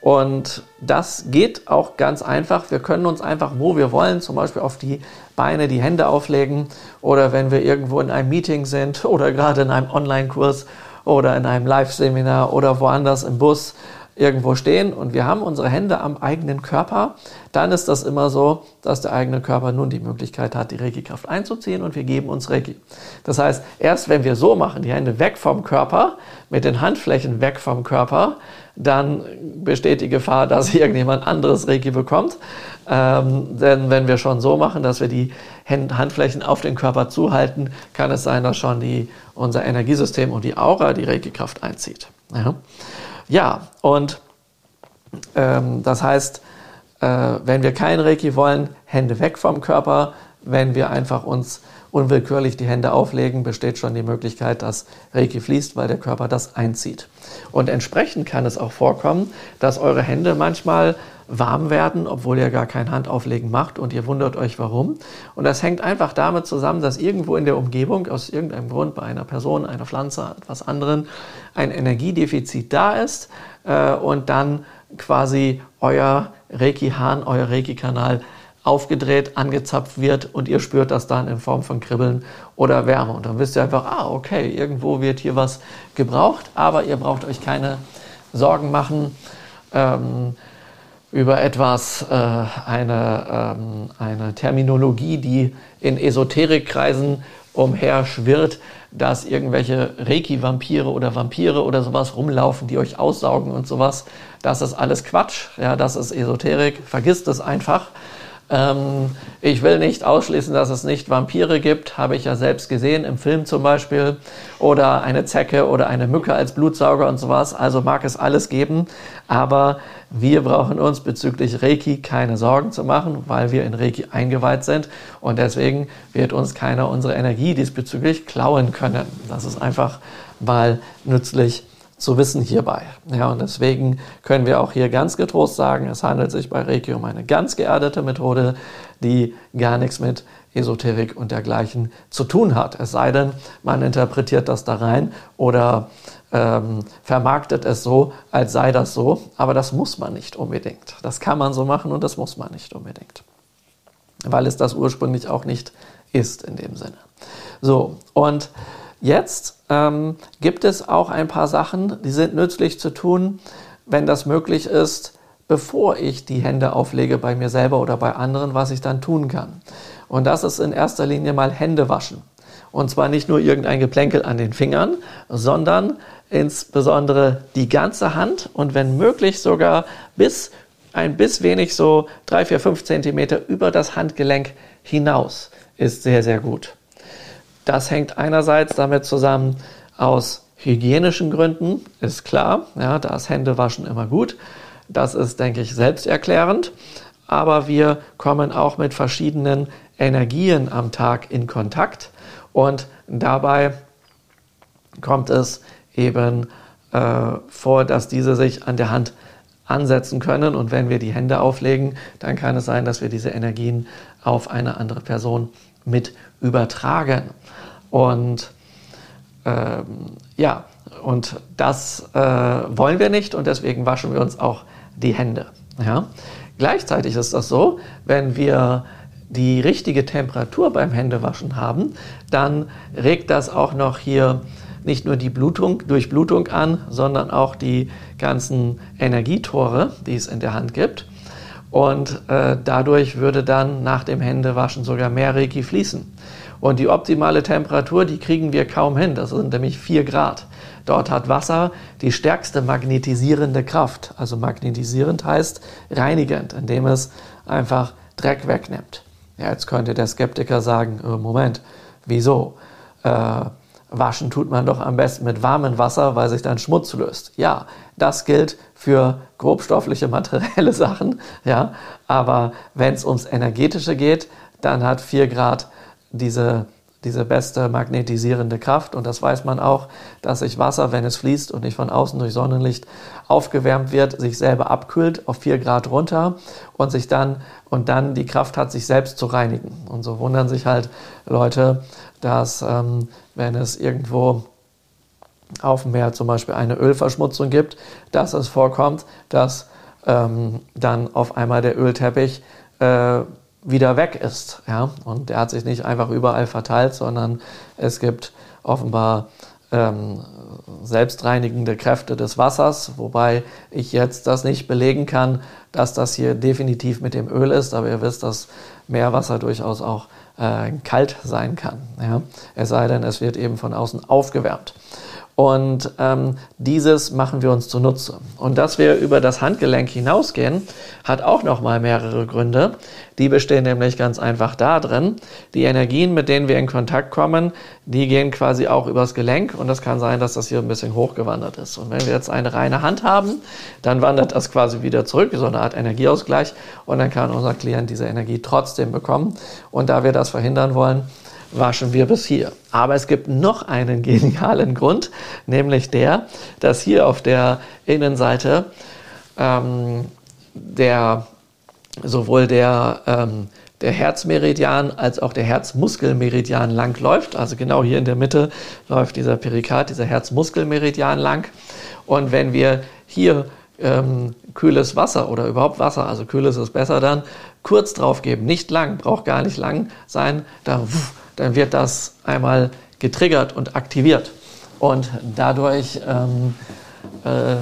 Und das geht auch ganz einfach. Wir können uns einfach, wo wir wollen, zum Beispiel auf die Beine die Hände auflegen oder wenn wir irgendwo in einem Meeting sind [LAUGHS] oder gerade in einem Online-Kurs oder in einem Live-Seminar oder woanders im Bus irgendwo stehen und wir haben unsere Hände am eigenen Körper, dann ist das immer so, dass der eigene Körper nun die Möglichkeit hat, die Reiki-Kraft einzuziehen und wir geben uns Reiki. Das heißt, erst wenn wir so machen, die Hände weg vom Körper, mit den Handflächen weg vom Körper, dann besteht die Gefahr, dass [LAUGHS] irgendjemand anderes Reiki bekommt. Ähm, denn wenn wir schon so machen, dass wir die Handflächen auf den Körper zuhalten, kann es sein, dass schon die, unser Energiesystem und die Aura die Reiki-Kraft einzieht. Ja. Ja, und ähm, das heißt, äh, wenn wir kein Reiki wollen, Hände weg vom Körper. Wenn wir einfach uns unwillkürlich die Hände auflegen, besteht schon die Möglichkeit, dass Reiki fließt, weil der Körper das einzieht. Und entsprechend kann es auch vorkommen, dass eure Hände manchmal warm werden, obwohl ihr gar kein Handauflegen macht und ihr wundert euch warum. Und das hängt einfach damit zusammen, dass irgendwo in der Umgebung, aus irgendeinem Grund bei einer Person, einer Pflanze, etwas anderen, ein Energiedefizit da ist äh, und dann quasi euer Reiki-Hahn, euer Reiki-Kanal aufgedreht, angezapft wird und ihr spürt das dann in Form von Kribbeln oder Wärme. Und dann wisst ihr einfach, ah, okay, irgendwo wird hier was gebraucht, aber ihr braucht euch keine Sorgen machen ähm, über etwas, äh, eine, ähm, eine Terminologie, die in Esoterikkreisen umherschwirrt, dass irgendwelche Reiki-Vampire oder Vampire oder sowas rumlaufen, die euch aussaugen und sowas. Das ist alles Quatsch. Ja, das ist Esoterik. Vergisst es einfach. Ähm, ich will nicht ausschließen, dass es nicht Vampire gibt, habe ich ja selbst gesehen, im Film zum Beispiel, oder eine Zecke oder eine Mücke als Blutsauger und sowas. Also mag es alles geben, aber wir brauchen uns bezüglich Reiki keine Sorgen zu machen, weil wir in Reiki eingeweiht sind und deswegen wird uns keiner unsere Energie diesbezüglich klauen können. Das ist einfach mal nützlich zu wissen hierbei. Ja, und deswegen können wir auch hier ganz getrost sagen, es handelt sich bei Reiki um eine ganz geerdete Methode, die gar nichts mit Esoterik und dergleichen zu tun hat. Es sei denn, man interpretiert das da rein oder ähm, vermarktet es so, als sei das so. Aber das muss man nicht unbedingt. Das kann man so machen und das muss man nicht unbedingt. Weil es das ursprünglich auch nicht ist in dem Sinne. So, und Jetzt ähm, gibt es auch ein paar Sachen, die sind nützlich zu tun, wenn das möglich ist, bevor ich die Hände auflege bei mir selber oder bei anderen, was ich dann tun kann. Und das ist in erster Linie mal Hände waschen. Und zwar nicht nur irgendein Geplänkel an den Fingern, sondern insbesondere die ganze Hand und wenn möglich sogar bis ein bis wenig so drei, vier, fünf Zentimeter über das Handgelenk hinaus ist sehr, sehr gut. Das hängt einerseits damit zusammen aus hygienischen Gründen, ist klar. Ja, da ist Händewaschen immer gut. Das ist, denke ich, selbsterklärend. Aber wir kommen auch mit verschiedenen Energien am Tag in Kontakt. Und dabei kommt es eben äh, vor, dass diese sich an der Hand ansetzen können. Und wenn wir die Hände auflegen, dann kann es sein, dass wir diese Energien auf eine andere Person mit übertragen. Und ähm, ja, und das äh, wollen wir nicht und deswegen waschen wir uns auch die Hände. Ja? Gleichzeitig ist das so, wenn wir die richtige Temperatur beim Händewaschen haben, dann regt das auch noch hier nicht nur die Blutung, Durchblutung an, sondern auch die ganzen Energietore, die es in der Hand gibt. Und äh, dadurch würde dann nach dem Händewaschen sogar mehr Reiki fließen. Und die optimale Temperatur, die kriegen wir kaum hin. Das sind nämlich 4 Grad. Dort hat Wasser die stärkste magnetisierende Kraft. Also magnetisierend heißt reinigend, indem es einfach Dreck wegnimmt. Ja, jetzt könnte der Skeptiker sagen, äh, Moment, wieso? Äh, waschen tut man doch am besten mit warmem Wasser, weil sich dann Schmutz löst. Ja, das gilt für grobstoffliche materielle [LAUGHS] Sachen, ja, aber wenn es ums energetische geht, dann hat 4 Grad diese, diese beste magnetisierende Kraft. Und das weiß man auch, dass sich Wasser, wenn es fließt und nicht von außen durch Sonnenlicht aufgewärmt wird, sich selber abkühlt auf 4 Grad runter und sich dann und dann die Kraft hat, sich selbst zu reinigen. Und so wundern sich halt Leute, dass ähm, wenn es irgendwo auf dem Meer zum Beispiel eine Ölverschmutzung gibt, dass es vorkommt, dass ähm, dann auf einmal der Ölteppich äh, wieder weg ist. Ja? Und der hat sich nicht einfach überall verteilt, sondern es gibt offenbar ähm, selbstreinigende Kräfte des Wassers, wobei ich jetzt das nicht belegen kann, dass das hier definitiv mit dem Öl ist, aber ihr wisst, dass Meerwasser durchaus auch äh, kalt sein kann. Ja? Es sei denn, es wird eben von außen aufgewärmt. Und ähm, dieses machen wir uns zunutze. Und dass wir über das Handgelenk hinausgehen, hat auch nochmal mehrere Gründe. Die bestehen nämlich ganz einfach da drin. Die Energien, mit denen wir in Kontakt kommen, die gehen quasi auch übers Gelenk. Und das kann sein, dass das hier ein bisschen hochgewandert ist. Und wenn wir jetzt eine reine Hand haben, dann wandert das quasi wieder zurück, so eine Art Energieausgleich. Und dann kann unser Klient diese Energie trotzdem bekommen. Und da wir das verhindern wollen, waschen wir bis hier. Aber es gibt noch einen [LAUGHS] genialen Grund, nämlich der, dass hier auf der Innenseite ähm, der sowohl der, ähm, der Herzmeridian als auch der Herzmuskelmeridian lang läuft. Also genau hier in der Mitte läuft dieser Perikard, dieser Herzmuskelmeridian lang. Und wenn wir hier ähm, kühles Wasser oder überhaupt Wasser, also kühles ist besser dann, kurz drauf geben, nicht lang, braucht gar nicht lang sein, dann, dann wird das einmal getriggert und aktiviert. Und dadurch ähm, äh,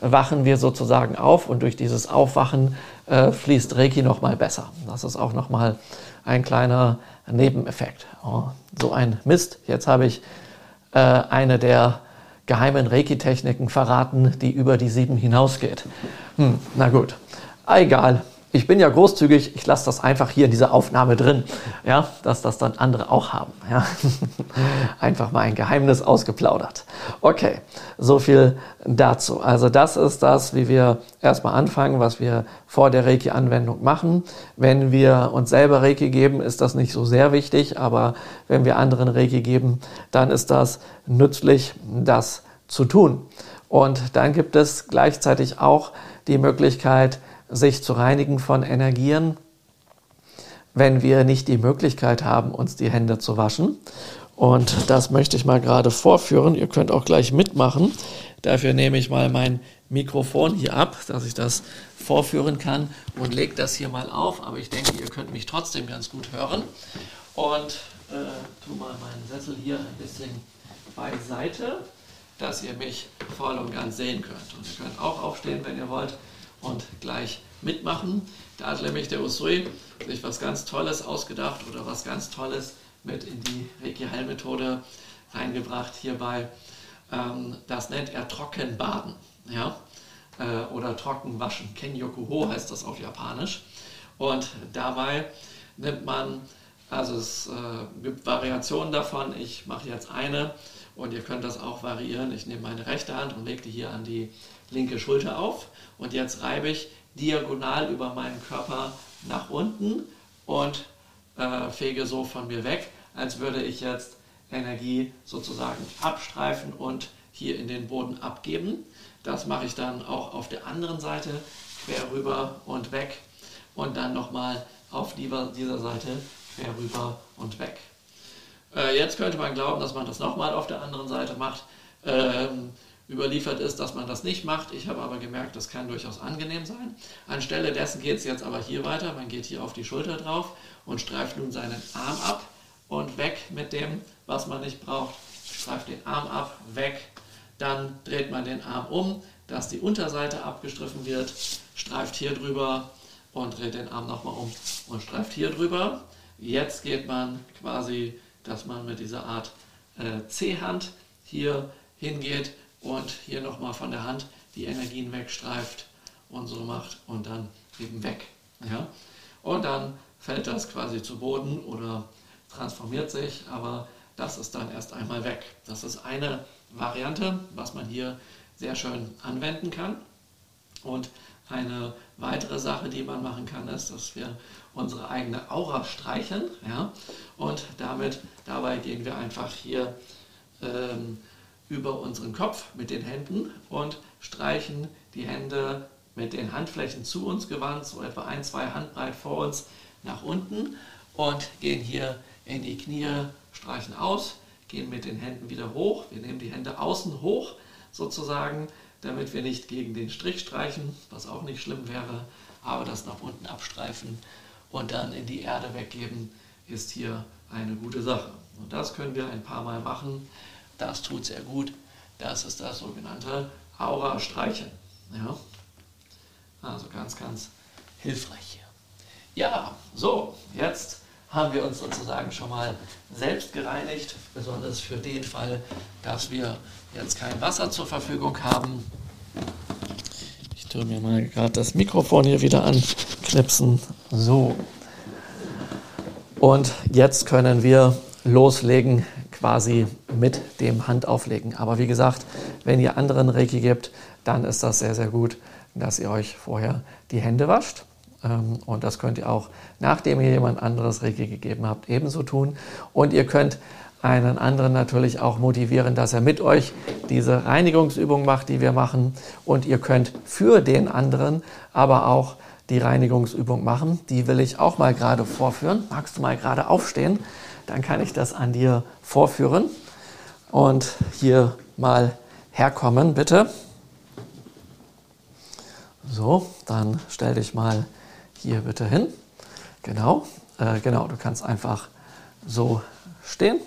wachen wir sozusagen auf und durch dieses Aufwachen äh, fließt Reiki nochmal besser. Das ist auch nochmal ein kleiner Nebeneffekt. Oh, so ein Mist. Jetzt habe ich äh, eine der geheimen Reiki-Techniken verraten, die über die sieben hinausgeht. Hm, na gut, egal ich bin ja großzügig, ich lasse das einfach hier in dieser Aufnahme drin, ja, dass das dann andere auch haben. Ja. [LAUGHS] Einfach mal ein Geheimnis ausgeplaudert. Okay, so viel dazu. Also das ist das, wie wir erstmal anfangen, was wir vor der Reiki-Anwendung machen. Wenn wir uns selber Reiki geben, ist das nicht so sehr wichtig, aber wenn wir anderen Reiki geben, dann ist das nützlich, das zu tun. Und dann gibt es gleichzeitig auch die Möglichkeit, sich zu reinigen von Energien, wenn wir nicht die Möglichkeit haben, uns die Hände zu waschen. Und das möchte ich mal gerade vorführen. Ihr könnt auch gleich mitmachen. Dafür nehme ich mal mein Mikrofon hier ab, dass ich das vorführen kann und lege das hier mal auf. Aber ich denke, ihr könnt mich trotzdem ganz gut hören. Und äh, tu mal meinen Sessel hier ein bisschen beiseite, dass ihr mich voll und ganz sehen könnt. Und ihr könnt auch aufstehen, wenn ihr wollt und gleich mitmachen. Da hat nämlich der Usui sich was ganz Tolles ausgedacht oder was ganz Tolles mit in die Reiki-Heilmethode reingebracht hierbei. Ähm, das nennt er Trockenbaden ja? Äh, oder Trockenwaschen. Kenyokuho heißt das auf Japanisch. Und dabei nimmt man, also es äh, gibt Variationen davon. Ich mache jetzt eine und ihr könnt das auch variieren. Ich nehme meine rechte Hand und lege die hier an die linke Schulter auf und jetzt reibe ich diagonal über meinen Körper nach unten und äh, fege so von mir weg, als würde ich jetzt Energie sozusagen abstreifen und hier in den Boden abgeben. Das mache ich dann auch auf der anderen Seite quer rüber und weg und dann nochmal auf dieser Seite quer rüber und weg. Äh, jetzt könnte man glauben, dass man das nochmal auf der anderen Seite macht. Ähm, überliefert ist, dass man das nicht macht. Ich habe aber gemerkt, das kann durchaus angenehm sein. Anstelle dessen geht es jetzt aber hier weiter. Man geht hier auf die Schulter drauf und streift nun seinen Arm ab und weg mit dem, was man nicht braucht. Streift den Arm ab, weg. Dann dreht man den Arm um, dass die Unterseite abgestriffen wird, streift hier drüber und dreht den Arm nochmal um und streift hier drüber. Jetzt geht man quasi, dass man mit dieser Art äh, C-Hand hier hingeht und hier nochmal von der Hand die Energien wegstreift und so macht und dann eben weg. Ja? Und dann fällt das quasi zu Boden oder transformiert sich, aber das ist dann erst einmal weg. Das ist eine Variante, was man hier sehr schön anwenden kann. Und eine weitere Sache, die man machen kann, ist, dass wir unsere eigene Aura streichen. Ja? Und damit, dabei gehen wir einfach hier ähm, über unseren Kopf mit den Händen und streichen die Hände mit den Handflächen zu uns gewandt, so etwa ein, zwei Handbreit vor uns nach unten und gehen hier in die Knie, streichen aus, gehen mit den Händen wieder hoch. Wir nehmen die Hände außen hoch sozusagen, damit wir nicht gegen den Strich streichen, was auch nicht schlimm wäre, aber das nach unten abstreifen und dann in die Erde weggeben, ist hier eine gute Sache. Und das können wir ein paar Mal machen. Das tut sehr gut. Das ist das sogenannte Aura-Streichen. Ja? Also ganz, ganz hilfreich. Ja, so, jetzt haben wir uns sozusagen schon mal selbst gereinigt, besonders für den Fall, dass wir jetzt kein Wasser zur Verfügung haben. Ich tue mir mal gerade das Mikrofon hier wieder anknipsen. So. Und jetzt können wir loslegen quasi mit dem Handauflegen. Aber wie gesagt, wenn ihr anderen Reiki gebt, dann ist das sehr, sehr gut, dass ihr euch vorher die Hände wascht. Ähm, und das könnt ihr auch, nachdem ihr jemand anderes Reiki gegeben habt, ebenso tun. Und ihr könnt einen anderen natürlich auch motivieren, dass er mit euch diese Reinigungsübung macht, die wir machen. Und ihr könnt für den anderen aber auch die Reinigungsübung machen. Die will ich auch mal gerade vorführen. Magst du mal gerade aufstehen? Dann kann ich das an dir vorführen und hier mal herkommen, bitte. So, dann stell dich mal hier bitte hin Genau, äh, genau, du kannst einfach so stehen.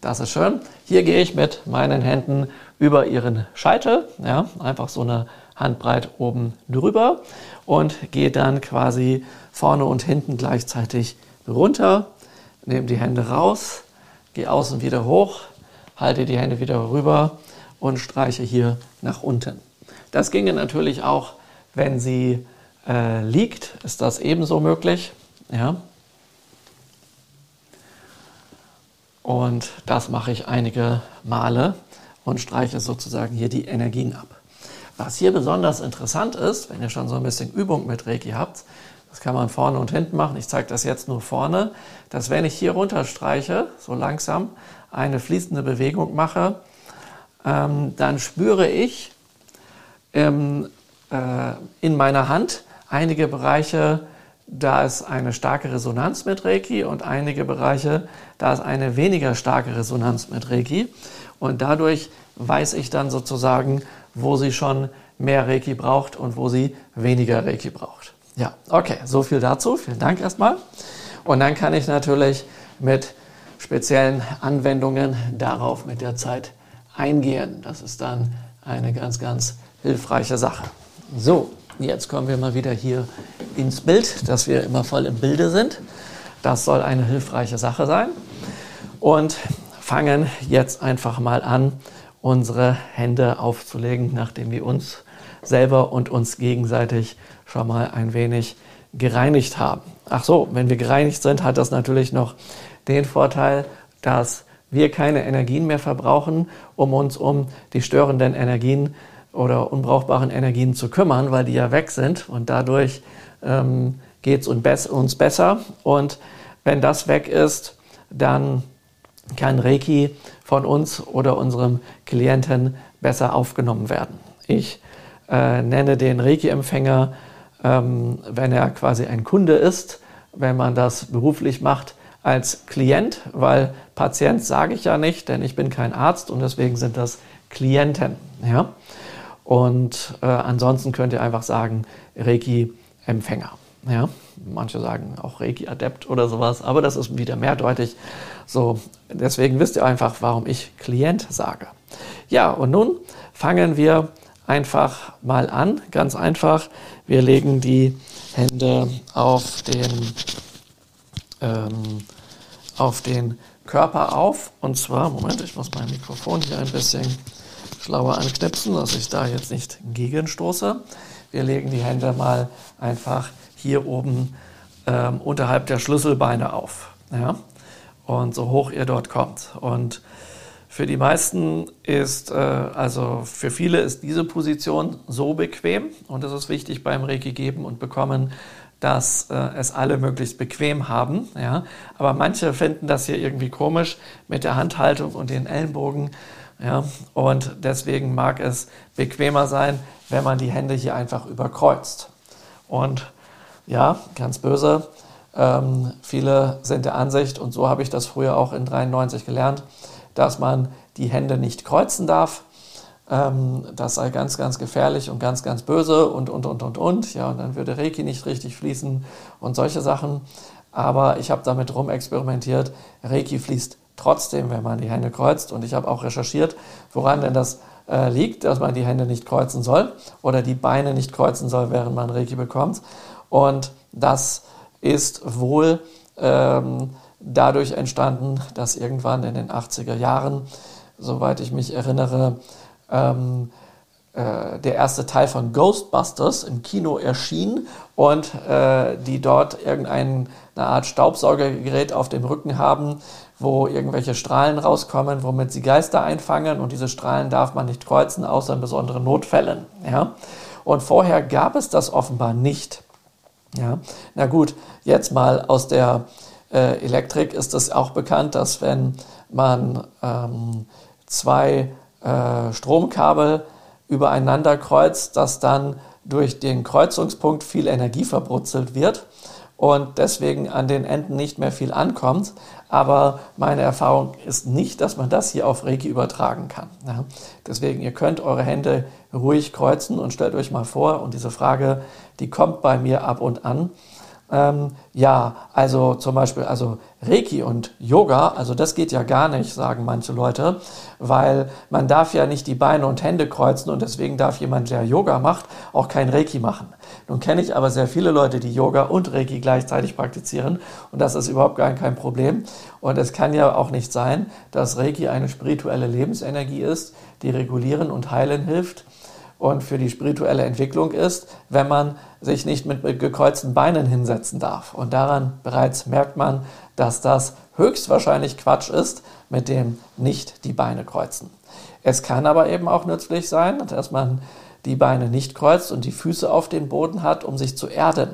Das ist schön. Hier gehe ich mit meinen Händen über ihren Scheitel, ja, einfach so eine Handbreit oben drüber und gehe dann quasi vorne und hinten gleichzeitig runter, nehme die Hände raus, gehe außen wieder hoch, halte die Hände wieder rüber und streiche hier nach unten. Das ginge natürlich auch, wenn sie äh, liegt, ist das ebenso möglich. Ja. Und das mache ich einige Male und streiche sozusagen hier die Energien ab. Was hier besonders interessant ist, wenn ihr schon so ein bisschen Übung mit Reiki habt, das kann man vorne und hinten machen. Ich zeige das jetzt nur vorne, dass wenn ich hier runterstreiche, so langsam eine fließende Bewegung mache, ähm, dann spüre ich ähm, äh, in meiner Hand einige Bereiche, da ist eine starke Resonanz mit Reiki und einige Bereiche, da ist eine weniger starke Resonanz mit Reiki. Und dadurch weiß ich dann sozusagen, wo sie schon mehr Reiki braucht und wo sie weniger Reiki braucht. Ja, okay, so viel dazu. Vielen Dank erstmal. Und dann kann ich natürlich mit speziellen Anwendungen darauf mit der Zeit eingehen. Das ist dann eine ganz, ganz hilfreiche Sache. So, jetzt kommen wir mal wieder hier ins Bild, dass wir immer voll im Bilde sind. Das soll eine hilfreiche Sache sein. Und fangen jetzt einfach mal an, unsere Hände aufzulegen, nachdem wir uns selber und uns gegenseitig schon mal ein wenig gereinigt haben. Ach so, wenn wir gereinigt sind, hat das natürlich noch den Vorteil, dass wir keine Energien mehr verbrauchen, um uns um die störenden Energien oder unbrauchbaren Energien zu kümmern, weil die ja weg sind und dadurch ähm, geht es uns besser. Und wenn das weg ist, dann kann Reiki von uns oder unserem Klienten besser aufgenommen werden. Ich äh, nenne den Reiki-Empfänger, wenn er quasi ein Kunde ist, wenn man das beruflich macht, als Klient, weil Patient sage ich ja nicht, denn ich bin kein Arzt und deswegen sind das Klienten. Ja? Und äh, ansonsten könnt ihr einfach sagen Reiki-Empfänger. Ja? Manche sagen auch Reiki-Adept oder sowas, aber das ist wieder mehrdeutig. So, deswegen wisst ihr einfach, warum ich Klient sage. Ja, und nun fangen wir einfach mal an. Ganz einfach. Wir legen die Hände auf den, ähm, auf den Körper auf. Und zwar, Moment, ich muss mein Mikrofon hier ein bisschen schlauer anknipsen, dass ich da jetzt nicht gegenstoße. Wir legen die Hände mal einfach hier oben ähm, unterhalb der Schlüsselbeine auf. Ja? Und so hoch ihr dort kommt. Und für die meisten ist, äh, also für viele ist diese Position so bequem und es ist wichtig beim Reiki geben und bekommen, dass äh, es alle möglichst bequem haben. Ja? Aber manche finden das hier irgendwie komisch mit der Handhaltung und den Ellenbogen. Ja? Und deswegen mag es bequemer sein, wenn man die Hände hier einfach überkreuzt. Und ja, ganz böse, ähm, viele sind der Ansicht, und so habe ich das früher auch in 93 gelernt, dass man die Hände nicht kreuzen darf. Ähm, das sei ganz, ganz gefährlich und ganz, ganz böse und, und, und, und, und. Ja, und dann würde Reiki nicht richtig fließen und solche Sachen. Aber ich habe damit rumexperimentiert. Reiki fließt trotzdem, wenn man die Hände kreuzt. Und ich habe auch recherchiert, woran denn das äh, liegt, dass man die Hände nicht kreuzen soll oder die Beine nicht kreuzen soll, während man Reiki bekommt. Und das ist wohl ähm, dadurch entstanden, dass irgendwann in den 80er Jahren, soweit ich mich erinnere, ähm, äh, der erste Teil von Ghostbusters im Kino erschien und äh, die dort irgendeine Art Staubsaugergerät auf dem Rücken haben, wo irgendwelche Strahlen rauskommen, womit sie Geister einfangen und diese Strahlen darf man nicht kreuzen, außer in besonderen Notfällen. Ja? Und vorher gab es das offenbar nicht. Ja? Na gut, jetzt mal aus der äh, Elektrik ist es auch bekannt, dass wenn man ähm, zwei äh, Stromkabel übereinander kreuzt, dass dann durch den Kreuzungspunkt viel Energie verbrutzelt wird und deswegen an den Enden nicht mehr viel ankommt. Aber meine Erfahrung ist nicht, dass man das hier auf Reiki übertragen kann. Ja. Deswegen, ihr könnt eure Hände ruhig kreuzen und stellt euch mal vor, und diese Frage, die kommt bei mir ab und an, Ähm, ja, also zum Beispiel, also Reiki und Yoga, also das geht ja gar nicht, sagen manche Leute, weil man darf ja nicht die Beine und Hände kreuzen und deswegen darf jemand, der Yoga macht, auch kein Reiki machen. Nun kenne ich aber sehr viele Leute, die Yoga und Reiki gleichzeitig praktizieren und das ist überhaupt gar kein Problem. Und es kann ja auch nicht sein, dass Reiki eine spirituelle Lebensenergie ist, die regulieren und heilen hilft und für die spirituelle Entwicklung ist, wenn man sich nicht mit, gekreuzten Beinen hinsetzen darf. Und daran bereits merkt man, dass das höchstwahrscheinlich Quatsch ist, mit dem nicht die Beine kreuzen. Es kann aber eben auch nützlich sein, dass man die Beine nicht kreuzt und die Füße auf den Boden hat, um sich zu erden.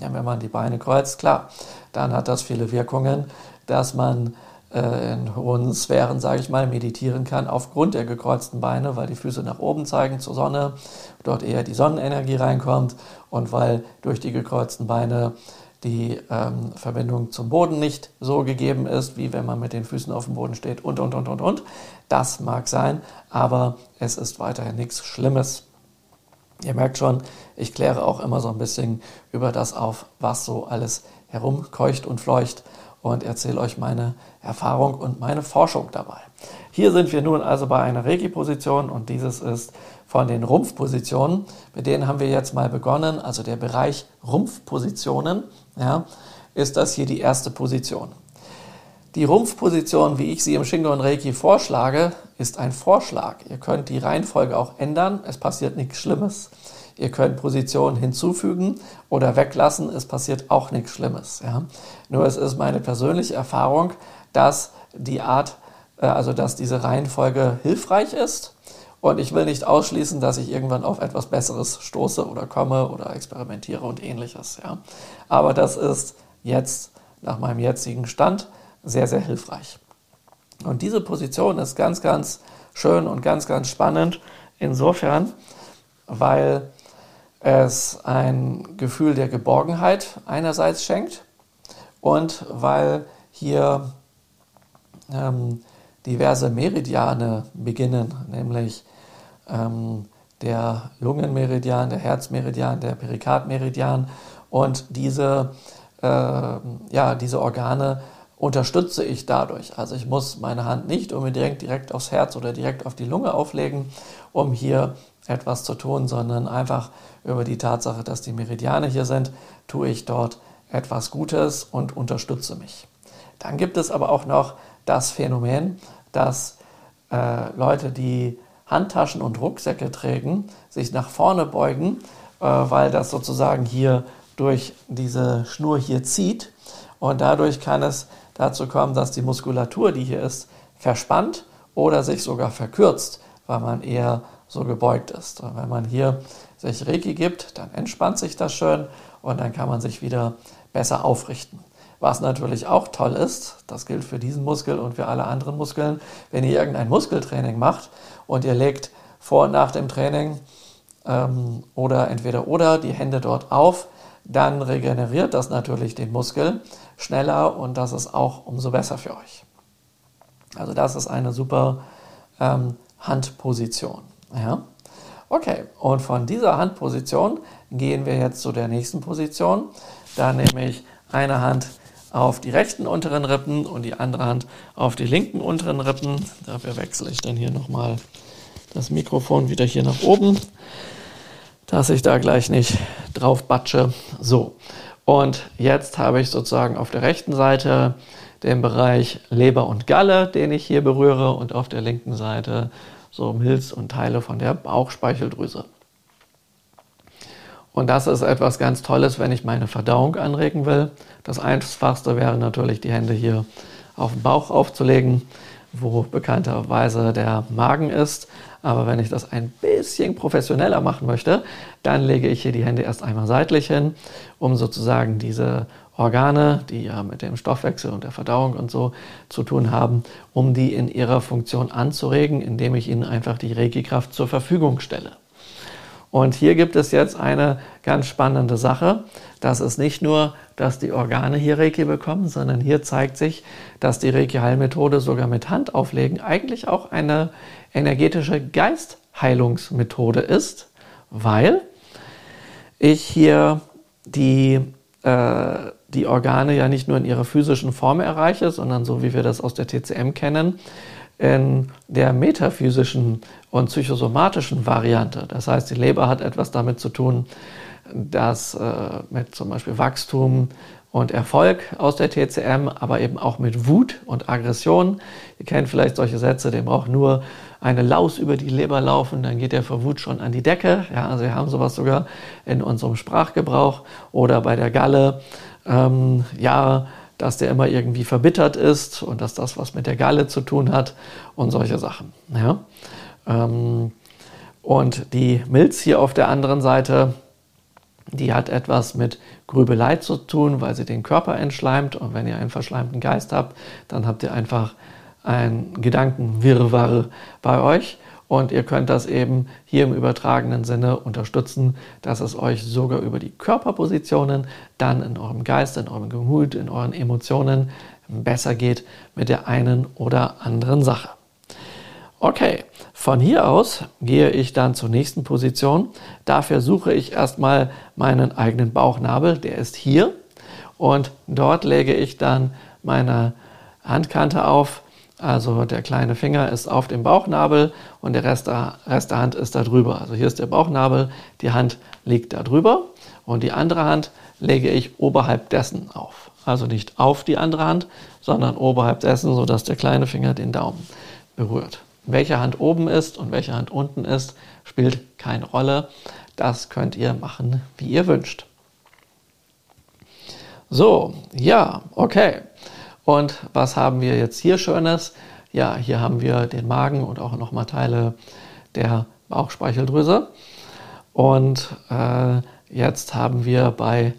Ja, wenn man die Beine kreuzt, klar, dann hat das viele Wirkungen, dass man in hohen Sphären, sage ich mal, meditieren kann aufgrund der gekreuzten Beine, weil die Füße nach oben zeigen zur Sonne, dort eher die Sonnenenergie reinkommt und weil durch die gekreuzten Beine die ähm, Verbindung zum Boden nicht so gegeben ist, wie wenn man mit den Füßen auf dem Boden steht und, und, und, und, und. Das mag sein, aber es ist weiterhin nichts Schlimmes. Ihr merkt schon, ich kläre auch immer so ein bisschen über das auf, was so alles herumkeucht und fleucht und erzähle euch meine Erfahrung und meine Forschung dabei. Hier sind wir nun also bei einer Reiki-Position und dieses ist von den Rumpfpositionen. Mit denen haben wir jetzt mal begonnen. Also der Bereich Rumpfpositionen ja, ist das hier die erste Position. Die Rumpfposition, wie ich sie im Shingo und Reiki vorschlage, ist ein Vorschlag. Ihr könnt die Reihenfolge auch ändern. Es passiert nichts Schlimmes. Ihr könnt Positionen hinzufügen oder weglassen. Es passiert auch nichts Schlimmes. Ja. Nur es ist meine persönliche Erfahrung, dass die Art, äh, also dass diese Reihenfolge hilfreich ist. Und ich will nicht ausschließen, dass ich irgendwann auf etwas Besseres stoße oder komme oder experimentiere und ähnliches. Ja. Aber das ist jetzt nach meinem jetzigen Stand sehr, sehr hilfreich. Und diese Position ist ganz, ganz schön und ganz, ganz spannend insofern, weil es ein Gefühl der Geborgenheit einerseits schenkt und weil hier ähm, diverse Meridiane beginnen, nämlich ähm, der Lungenmeridian, der Herzmeridian, der Perikardmeridian und diese, äh, ja, diese Organe unterstütze ich dadurch. Also ich muss meine Hand nicht unbedingt direkt aufs Herz oder direkt auf die Lunge auflegen, um hier etwas zu tun, sondern einfach über die Tatsache, dass die Meridiane hier sind, tue ich dort etwas Gutes und unterstütze mich. Dann gibt es aber auch noch das Phänomen, dass äh, Leute, die Handtaschen und Rucksäcke tragen, sich nach vorne beugen, äh, weil das sozusagen hier durch diese Schnur hier zieht. Und dadurch kann es dazu kommen, dass die Muskulatur, die hier ist, verspannt oder sich sogar verkürzt, weil man eher so gebeugt ist. Und wenn man hier sich Reiki gibt, dann entspannt sich das schön und dann kann man sich wieder besser aufrichten. Was natürlich auch toll ist, das gilt für diesen Muskel und für alle anderen Muskeln, wenn ihr irgendein Muskeltraining macht und ihr legt vor und nach dem Training ähm, oder entweder oder die Hände dort auf, dann regeneriert das natürlich den Muskel schneller und das ist auch umso besser für euch. Also das ist eine super ähm, Handposition. Ja? Okay, und von dieser Handposition gehen wir jetzt zu der nächsten Position. Da nehme ich eine Hand auf die rechten unteren Rippen und die andere Hand auf die linken unteren Rippen. Dafür wechsle ich dann hier nochmal das Mikrofon wieder hier nach oben, dass ich da gleich nicht drauf batsche. So, und jetzt habe ich sozusagen auf der rechten Seite den Bereich Leber und Galle, den ich hier berühre, und auf der linken Seite so Milz und Teile von der Bauchspeicheldrüse. Und das ist etwas ganz Tolles, wenn ich meine Verdauung anregen will. Das einfachste wäre natürlich, die Hände hier auf den Bauch aufzulegen, wo bekannterweise der Magen ist. Aber wenn ich das ein bisschen professioneller machen möchte, dann lege ich hier die Hände erst einmal seitlich hin, um sozusagen diese Organe, die ja mit dem Stoffwechsel und der Verdauung und so zu tun haben, um die in ihrer Funktion anzuregen, indem ich ihnen einfach die Reiki-Kraft zur Verfügung stelle. Und hier gibt es jetzt eine ganz spannende Sache. Das ist nicht nur, dass die Organe hier Reiki bekommen, sondern hier zeigt sich, dass die Reiki-Heilmethode sogar mit Hand auflegen eigentlich auch eine energetische Geistheilungsmethode ist, weil ich hier die äh, die Organe ja nicht nur in ihrer physischen Form erreiche, sondern so wie wir das aus der TCM kennen, in der metaphysischen und psychosomatischen Variante. Das heißt, die Leber hat etwas damit zu tun, dass äh, mit zum Beispiel Wachstum und Erfolg aus der TCM, aber eben auch mit Wut und Aggression. Ihr kennt vielleicht solche Sätze, dem braucht nur eine Laus über die Leber laufen, dann geht der vor Wut schon an die Decke. Ja, also wir haben sowas sogar in unserem Sprachgebrauch oder bei der Galle. Ähm, ja, dass der immer irgendwie verbittert ist und dass das was mit der Galle zu tun hat und solche Sachen. Ja? Ähm, und die Milz hier auf der anderen Seite, die hat etwas mit Grübelei zu tun, weil sie den Körper entschleimt. Und wenn ihr einen verschleimten Geist habt, dann habt ihr einfach ein Gedankenwirrwarr bei euch. Und ihr könnt das eben hier im übertragenen Sinne unterstützen, dass es euch sogar über die Körperpositionen dann in eurem Geist, in eurem Gemüt, in euren Emotionen besser geht mit der einen oder anderen Sache. Okay, von hier aus gehe ich dann zur nächsten Position. Dafür suche ich erstmal meinen eigenen Bauchnabel, der ist hier. Und dort lege ich dann meine Handkante auf also der kleine Finger ist auf dem Bauchnabel und der Rest der, Rest der Hand ist da drüber. Also hier ist der Bauchnabel, die Hand liegt da drüber und die andere Hand lege ich oberhalb dessen auf. Also nicht auf die andere Hand, sondern oberhalb dessen, sodass der kleine Finger den Daumen berührt. Welche Hand oben ist und welche Hand unten ist, spielt keine Rolle. Das könnt ihr machen, wie ihr wünscht. So, ja, okay. Und was haben wir jetzt hier Schönes? Ja, hier haben wir den Magen und auch nochmal Teile der Bauchspeicheldrüse. Und äh, jetzt haben wir bei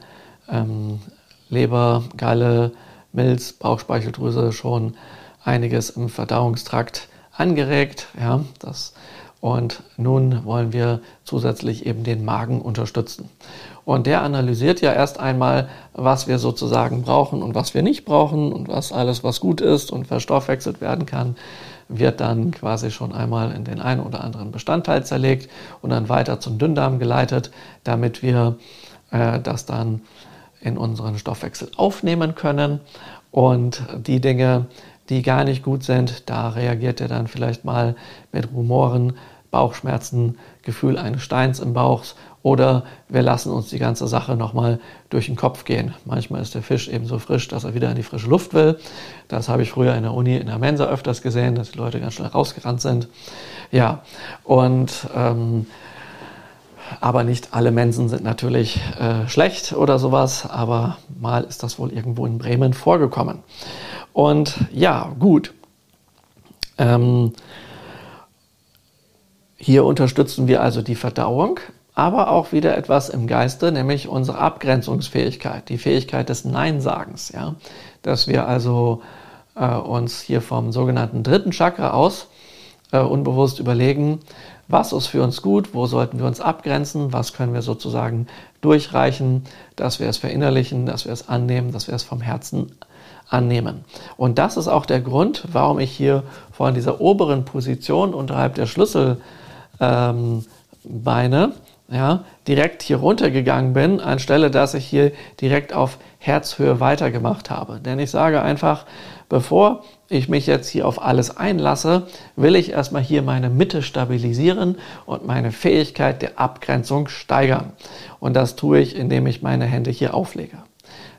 ähm, Leber, Galle, Milz, Bauchspeicheldrüse schon einiges im Verdauungstrakt angeregt. Ja, das, und nun wollen wir zusätzlich eben den Magen unterstützen. Und der analysiert ja erst einmal, was wir sozusagen brauchen und was wir nicht brauchen und was alles, was gut ist und verstoffwechselt werden kann, wird dann quasi schon einmal in den einen oder anderen Bestandteil zerlegt und dann weiter zum Dünndarm geleitet, damit wir äh, das dann in unseren Stoffwechsel aufnehmen können. Und die Dinge, die gar nicht gut sind, da reagiert er dann vielleicht mal mit Rumoren, Bauchschmerzen, Gefühl eines Steins im Bauch oder wir lassen uns die ganze Sache nochmal durch den Kopf gehen. Manchmal ist der Fisch eben so frisch, dass er wieder in die frische Luft will. Das habe ich früher in der Uni in der Mensa öfters gesehen, dass die Leute ganz schnell rausgerannt sind. Ja, und ähm, aber nicht alle Mensen sind natürlich äh, schlecht oder sowas, aber mal ist das wohl irgendwo in Bremen vorgekommen. Und ja, gut. Ähm, hier unterstützen wir also die Verdauung aber auch wieder etwas im Geiste, nämlich unsere Abgrenzungsfähigkeit, die Fähigkeit des Neinsagens. Ja? Dass wir also äh, uns hier vom sogenannten dritten Chakra aus äh, unbewusst überlegen, was ist für uns gut, wo sollten wir uns abgrenzen, was können wir sozusagen durchreichen, dass wir es verinnerlichen, dass wir es annehmen, dass wir es vom Herzen annehmen. Und das ist auch der Grund, warum ich hier von dieser oberen Position unterhalb der Schlüsselbeine ähm, ja, direkt hier runtergegangen bin, anstelle dass ich hier direkt auf Herzhöhe weitergemacht habe. Denn ich sage einfach, bevor ich mich jetzt hier auf alles einlasse, will ich erstmal hier meine Mitte stabilisieren und meine Fähigkeit der Abgrenzung steigern. Und das tue ich, indem ich meine Hände hier auflege.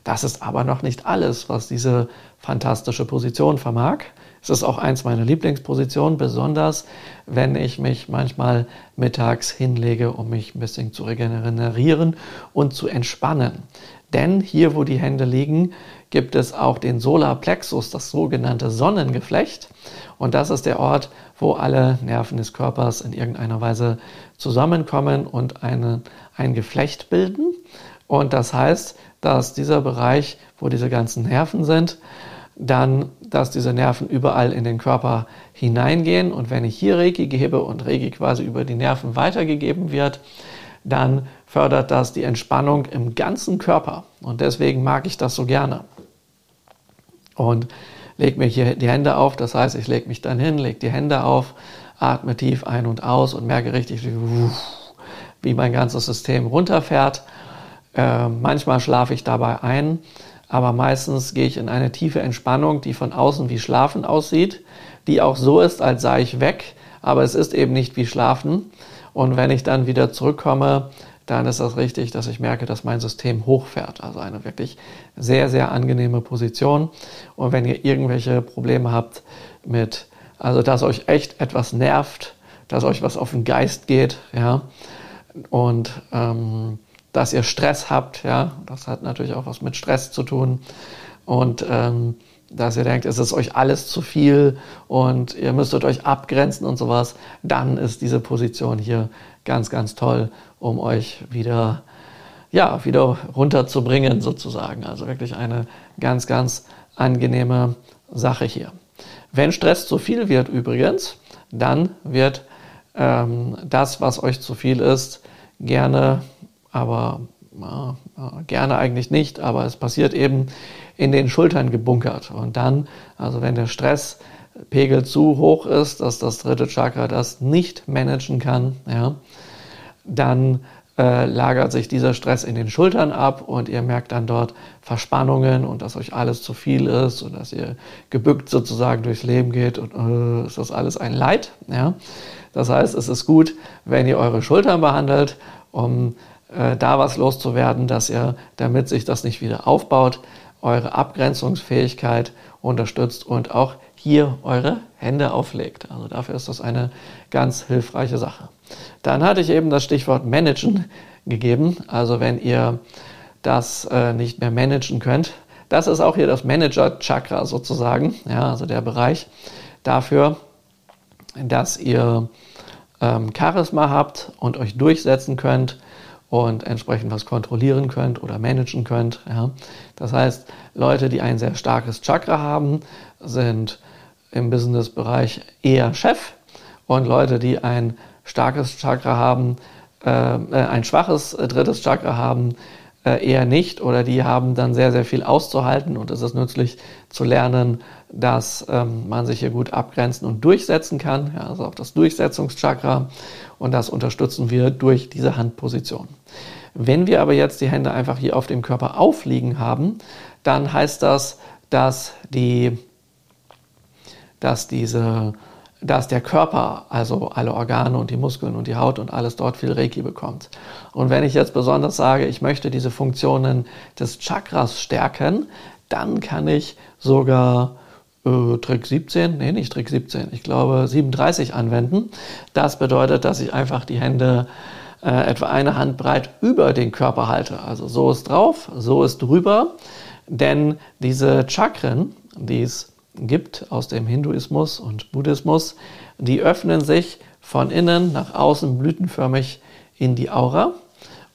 Das ist aber noch nicht alles, was diese fantastische Position vermag. Es ist auch eins meiner Lieblingspositionen, besonders wenn ich mich manchmal mittags hinlege, um mich ein bisschen zu regenerieren und zu entspannen. Denn hier, wo die Hände liegen, gibt es auch den Solarplexus, das sogenannte Sonnengeflecht. Und das ist der Ort, wo alle Nerven des Körpers in irgendeiner Weise zusammenkommen und eine, ein Geflecht bilden. Und das heißt, dass dieser Bereich, wo diese ganzen Nerven sind, dann, dass diese Nerven überall in den Körper hineingehen. Und wenn ich hier Reiki gebe und Reiki quasi über die Nerven weitergegeben wird, dann fördert das die Entspannung im ganzen Körper. Und deswegen mag ich das so gerne. Und lege mir hier die Hände auf, das heißt, ich lege mich dann hin, lege die Hände auf, atme tief ein und aus und merke richtig, wie, wie mein ganzes System runterfährt Äh, manchmal schlafe ich dabei ein, aber meistens gehe ich in eine tiefe Entspannung, die von außen wie Schlafen aussieht, die auch so ist, als sei ich weg, aber es ist eben nicht wie Schlafen. Und wenn ich dann wieder zurückkomme, dann ist das richtig, dass ich merke, dass mein System hochfährt. Also eine wirklich sehr, sehr angenehme Position. Und wenn ihr irgendwelche Probleme habt mit, also dass euch echt etwas nervt, dass euch was auf den Geist geht, ja, und ähm, dass ihr Stress habt, ja, das hat natürlich auch was mit Stress zu tun. Und ähm, dass ihr denkt, es ist euch alles zu viel und ihr müsstet euch abgrenzen und sowas, dann ist diese Position hier ganz, ganz toll, um euch wieder, ja, wieder runterzubringen sozusagen. Also wirklich eine ganz, ganz angenehme Sache hier. Wenn Stress zu viel wird übrigens, dann wird ähm, das, was euch zu viel ist, gerne, aber äh, gerne eigentlich nicht, aber es passiert eben in den Schultern gebunkert. Und dann, also wenn der Stresspegel zu hoch ist, dass das dritte Chakra das nicht managen kann, ja, dann äh, lagert sich dieser Stress in den Schultern ab und ihr merkt dann dort Verspannungen und dass euch alles zu viel ist und dass ihr gebückt sozusagen durchs Leben geht und äh, ist das alles ein Leid. Ja? Das heißt, es ist gut, wenn ihr eure Schultern behandelt, um äh, da was loszuwerden, dass ihr, damit sich das nicht wieder aufbaut, eure Abgrenzungsfähigkeit unterstützt und auch hier eure Hände auflegt. Also dafür ist das eine ganz hilfreiche Sache. Dann hatte ich eben das Stichwort Managen gegeben. Also wenn ihr das äh, nicht mehr managen könnt, das ist auch hier das Manager-Chakra sozusagen, ja, also der Bereich dafür, dass ihr ähm, Charisma habt und euch durchsetzen könnt und entsprechend was kontrollieren könnt oder managen könnt. Ja. Das heißt, Leute, die ein sehr starkes Chakra haben, sind im Business-Bereich eher Chef und Leute, die ein starkes Chakra haben, äh, äh ein schwaches äh, drittes Chakra haben, äh, eher nicht oder die haben dann sehr, sehr viel auszuhalten und es ist nützlich zu lernen, dass ähm, man sich hier gut abgrenzen und durchsetzen kann, ja, also auch das Durchsetzungschakra und das unterstützen wir durch diese Handposition. Wenn wir aber jetzt die Hände einfach hier auf dem Körper aufliegen haben, dann heißt das, dass die, dass diese, dass der Körper, also alle Organe und die Muskeln und die Haut und alles dort viel Reiki bekommt. Und wenn ich jetzt besonders sage, ich möchte diese Funktionen des Chakras stärken, dann kann ich sogar äh, Trick 17, nee, nicht Trick 17, ich glaube 37 anwenden. Das bedeutet, dass ich einfach die Hände äh, etwa eine Handbreit über den Körper halte. Also so ist drauf, so ist drüber. Denn diese Chakren, die es gibt aus dem Hinduismus und Buddhismus, die öffnen sich von innen nach außen blütenförmig in die Aura.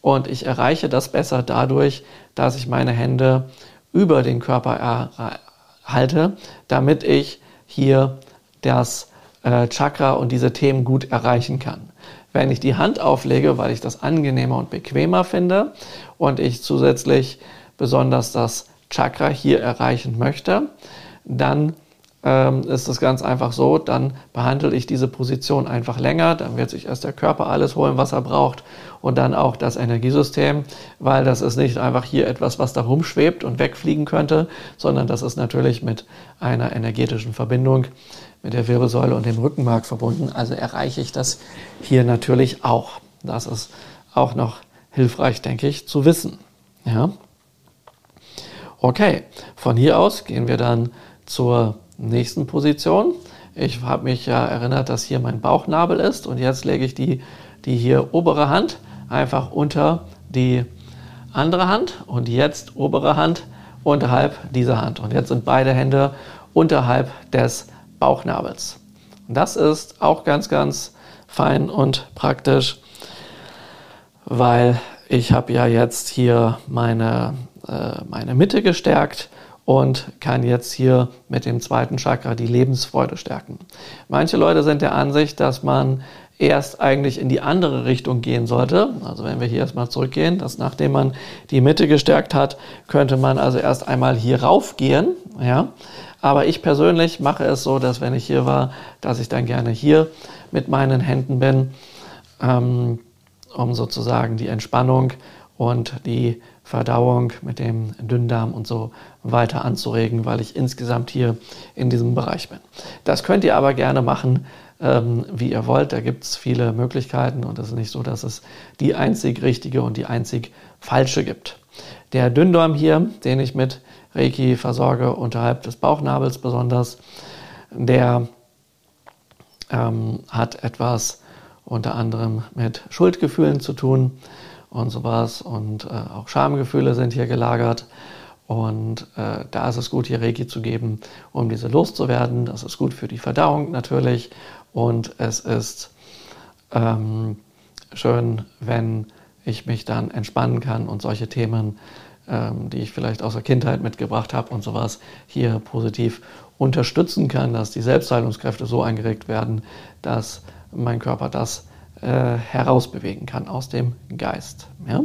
Und ich erreiche das besser dadurch, dass ich meine Hände über den Körper halte, damit ich hier das äh, Chakra und diese Themen gut erreichen kann. Wenn ich die Hand auflege, weil ich das angenehmer und bequemer finde und ich zusätzlich besonders das Chakra hier erreichen möchte, dann ähm, ist es ganz einfach so, dann behandle ich diese Position einfach länger, dann wird sich erst der Körper alles holen, was er braucht und dann auch das Energiesystem, weil das ist nicht einfach hier etwas, was da rumschwebt und wegfliegen könnte, sondern das ist natürlich mit einer energetischen Verbindung mit der Wirbelsäule und dem Rückenmark verbunden. Also erreiche ich das hier natürlich auch. Das ist auch noch hilfreich, denke ich, zu wissen. Ja. Okay, von hier aus gehen wir dann zur nächsten Position. Ich habe mich ja erinnert, dass hier mein Bauchnabel ist und jetzt lege ich die, die hier obere Hand einfach unter die andere Hand und jetzt obere Hand unterhalb dieser Hand. Und jetzt sind beide Hände unterhalb des Bauchnabels. Und das ist auch ganz, ganz fein und praktisch, weil ich habe ja jetzt hier meine, äh, meine Mitte gestärkt und kann jetzt hier mit dem zweiten Chakra die Lebensfreude stärken. Manche Leute sind der Ansicht, dass man erst eigentlich in die andere Richtung gehen sollte. Also wenn wir hier erstmal zurückgehen, dass nachdem man die Mitte gestärkt hat, könnte man also erst einmal hier raufgehen. Ja? Aber ich persönlich mache es so, dass wenn ich hier war, dass ich dann gerne hier mit meinen Händen bin, ähm, um sozusagen die Entspannung und die Verdauung mit dem Dünndarm und so weiter anzuregen, weil ich insgesamt hier in diesem Bereich bin. Das könnt ihr aber gerne machen, ähm, wie ihr wollt. Da gibt es viele Möglichkeiten und es ist nicht so, dass es die einzig richtige und die einzig falsche gibt. Der Dünndarm hier, den ich mit Reiki versorge, unterhalb des Bauchnabels besonders, der ähm, hat etwas unter anderem mit Schuldgefühlen zu tun und sowas. Und äh, auch Schamgefühle sind hier gelagert. Und äh, da ist es gut, hier Reiki zu geben, um diese loszuwerden. Das ist gut für die Verdauung natürlich. Und es ist ähm, schön, wenn ich mich dann entspannen kann und solche Themen, ähm, die ich vielleicht aus der Kindheit mitgebracht habe und sowas, hier positiv unterstützen kann, dass die Selbstheilungskräfte so eingeregt werden, dass mein Körper das äh, herausbewegen kann aus dem Geist. Ja?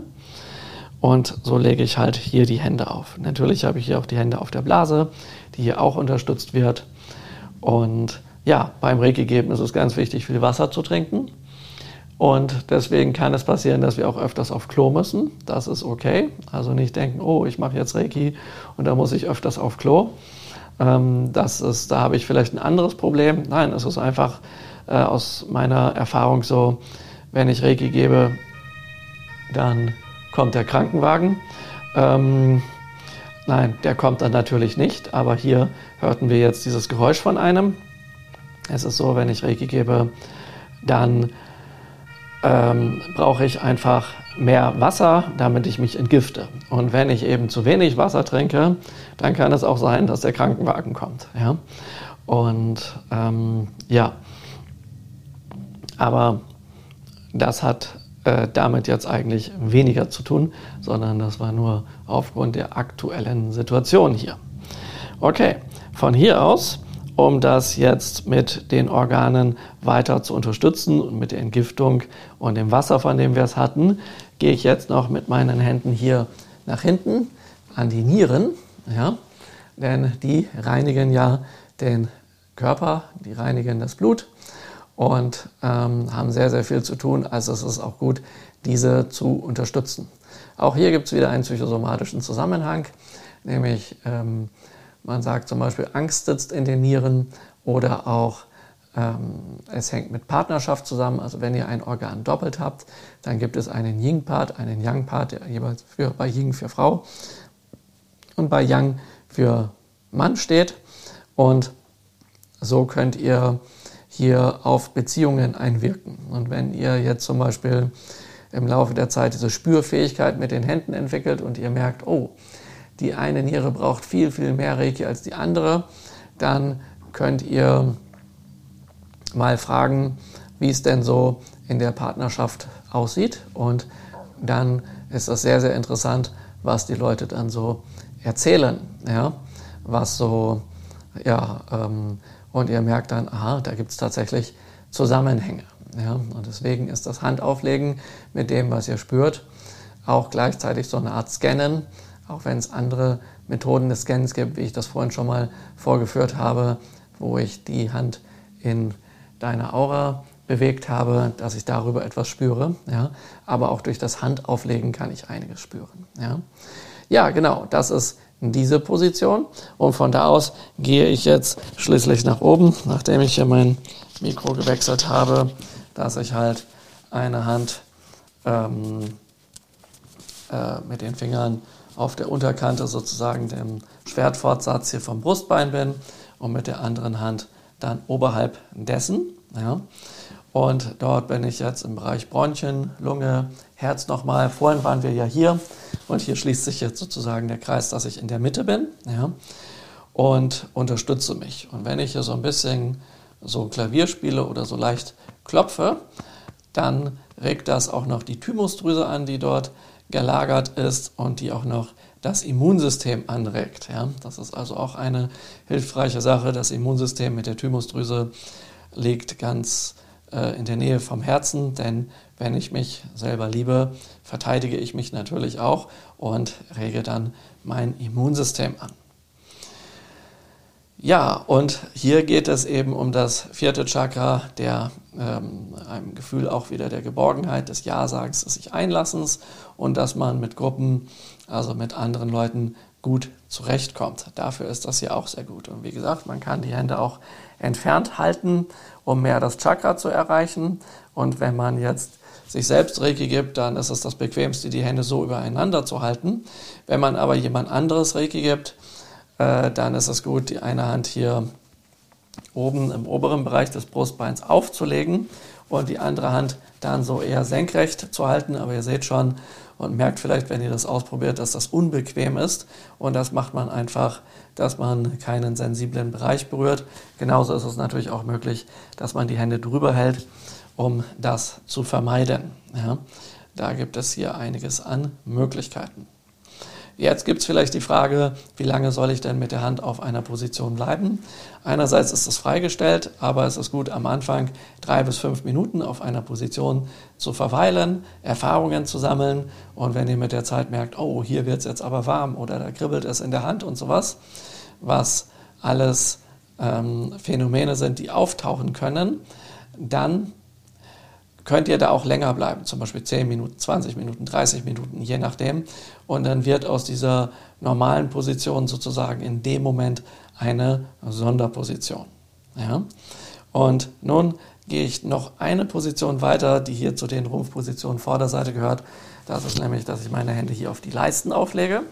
Und so lege ich halt hier die Hände auf. Natürlich habe ich hier auch die Hände auf der Blase, die hier auch unterstützt wird. Und ja, beim Reiki geben ist es ganz wichtig, viel Wasser zu trinken. Und deswegen kann es passieren, dass wir auch öfters auf Klo müssen. Das ist okay. Also nicht denken, oh, ich mache jetzt Reiki und da muss ich öfters auf Klo. Ähm, das ist, da habe ich vielleicht ein anderes Problem. Nein, es ist einfach äh, aus meiner Erfahrung so, wenn ich Reiki gebe, dann kommt der Krankenwagen. Ähm, nein, der kommt dann natürlich nicht, aber hier hörten wir jetzt dieses Geräusch von einem. Es ist so, wenn ich Reiki gebe, dann ähm, brauche ich einfach mehr Wasser, damit ich mich entgifte. Und wenn ich eben zu wenig Wasser trinke, dann kann es auch sein, dass der Krankenwagen kommt. Ja? Und ähm, ja, aber das hat äh, damit jetzt eigentlich weniger zu tun, sondern das war nur aufgrund der aktuellen Situation hier. Okay, von hier aus, um das jetzt mit den Organen weiter zu unterstützen und mit der Entgiftung und dem Wasser, von dem wir es hatten, gehe ich jetzt noch mit meinen Händen hier nach hinten an die Nieren, ja, denn die reinigen ja den Körper, die reinigen das Blut und ähm, haben sehr, sehr viel zu tun. Also es ist auch gut, diese zu unterstützen. Auch hier gibt es wieder einen psychosomatischen Zusammenhang, nämlich ähm, man sagt zum Beispiel, Angst sitzt in den Nieren oder auch ähm, es hängt mit Partnerschaft zusammen. Also wenn ihr ein Organ doppelt habt, dann gibt es einen Yin-Part, einen Yang-Part, der jeweils für, bei Yin für Frau und bei Yang für Mann steht. Und so könnt ihr hier auf Beziehungen einwirken. Und wenn ihr jetzt zum Beispiel im Laufe der Zeit diese Spürfähigkeit mit den Händen entwickelt und ihr merkt, oh, die eine Niere braucht viel, viel mehr Reiki als die andere, dann könnt ihr mal fragen, wie es denn so in der Partnerschaft aussieht. Und dann ist das sehr, sehr interessant, was die Leute dann so erzählen. Ja? Was so, ja, ähm, und ihr merkt dann, aha, da gibt es tatsächlich Zusammenhänge. Ja? Und deswegen ist das Handauflegen mit dem, was ihr spürt, auch gleichzeitig so eine Art Scannen, auch wenn es andere Methoden des Scannens gibt, wie ich das vorhin schon mal vorgeführt habe, wo ich die Hand in deiner Aura bewegt habe, dass ich darüber etwas spüre. Ja? Aber auch durch das Handauflegen kann ich einiges spüren. Ja, ja genau, das ist diese Position. Und von da aus gehe ich jetzt schließlich nach oben, nachdem ich hier mein Mikro gewechselt habe, dass ich halt eine Hand ähm, äh, mit den Fingern auf der Unterkante sozusagen dem Schwertfortsatz hier vom Brustbein bin und mit der anderen Hand dann oberhalb dessen. Ja. Und dort bin ich jetzt im Bereich Bronchien, Lunge, Herz nochmal. Vorhin waren wir ja hier und hier schließt sich jetzt sozusagen der Kreis, dass ich in der Mitte bin ja, und unterstütze mich. Und wenn ich hier so ein bisschen so Klavier spiele oder so leicht klopfe, dann regt das auch noch die Thymusdrüse an, die dort gelagert ist und die auch noch das Immunsystem anregt. Ja. Das ist also auch eine hilfreiche Sache. Das Immunsystem mit der Thymusdrüse liegt ganz äh, in der Nähe vom Herzen, denn wenn ich mich selber liebe, verteidige ich mich natürlich auch und rege dann mein Immunsystem an. Ja, und hier geht es eben um das vierte Chakra, der ähm, einem Gefühl auch wieder der Geborgenheit, des Ja-Sagens, des sich Einlassens und dass man mit Gruppen, also mit anderen Leuten gut zurechtkommt. Dafür ist das hier auch sehr gut. Und wie gesagt, man kann die Hände auch entfernt halten, um mehr das Chakra zu erreichen. Und wenn man jetzt sich selbst Reiki gibt, dann ist es das Bequemste, die Hände so übereinander zu halten. Wenn man aber jemand anderes Reiki gibt, äh, dann ist es gut, die eine Hand hier oben im oberen Bereich des Brustbeins aufzulegen und die andere Hand dann so eher senkrecht zu halten. Aber ihr seht schon und merkt vielleicht, wenn ihr das ausprobiert, dass das unbequem ist. Und das macht man einfach, dass man keinen sensiblen Bereich berührt. Genauso ist es natürlich auch möglich, dass man die Hände drüber hält, um das zu vermeiden. Ja, da gibt es hier einiges an Möglichkeiten. Jetzt gibt es vielleicht die Frage, wie lange soll ich denn mit der Hand auf einer Position bleiben? Einerseits ist es freigestellt, aber es ist gut am Anfang drei bis fünf Minuten auf einer Position zu verweilen, Erfahrungen zu sammeln und wenn ihr mit der Zeit merkt, oh, hier wird es jetzt aber warm oder da kribbelt es in der Hand und sowas, was alles ähm, Phänomene sind, die auftauchen können, dann könnt ihr da auch länger bleiben, zum Beispiel 10 Minuten, 20 Minuten, 30 Minuten, je nachdem. Und dann wird aus dieser normalen Position sozusagen in dem Moment eine Sonderposition. Ja? Und nun gehe ich noch eine Position weiter, die hier zu den Rumpfpositionen Vorderseite gehört. Das ist nämlich, dass ich meine Hände hier auf die Leisten auflege.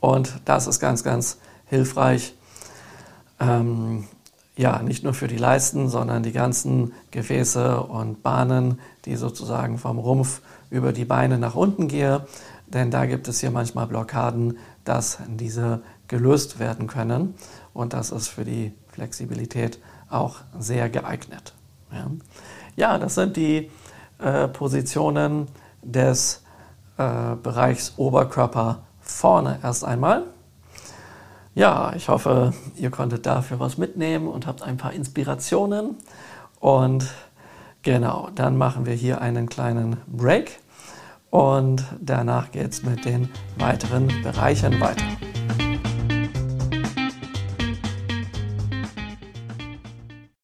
Und das ist ganz, ganz hilfreich. Ähm, ja, nicht nur für die Leisten, sondern die ganzen Gefäße und Bahnen, die sozusagen vom Rumpf über die Beine nach unten gehen. Denn da gibt es hier manchmal Blockaden, dass diese gelöst werden können. Und das ist für die Flexibilität auch sehr geeignet. Ja, ja das sind die äh, Positionen des äh, Bereichs Oberkörper vorne erst einmal. Ja, ich hoffe, ihr konntet dafür was mitnehmen und habt ein paar Inspirationen. Und genau, dann machen wir hier einen kleinen Break und danach geht es mit den weiteren Bereichen weiter.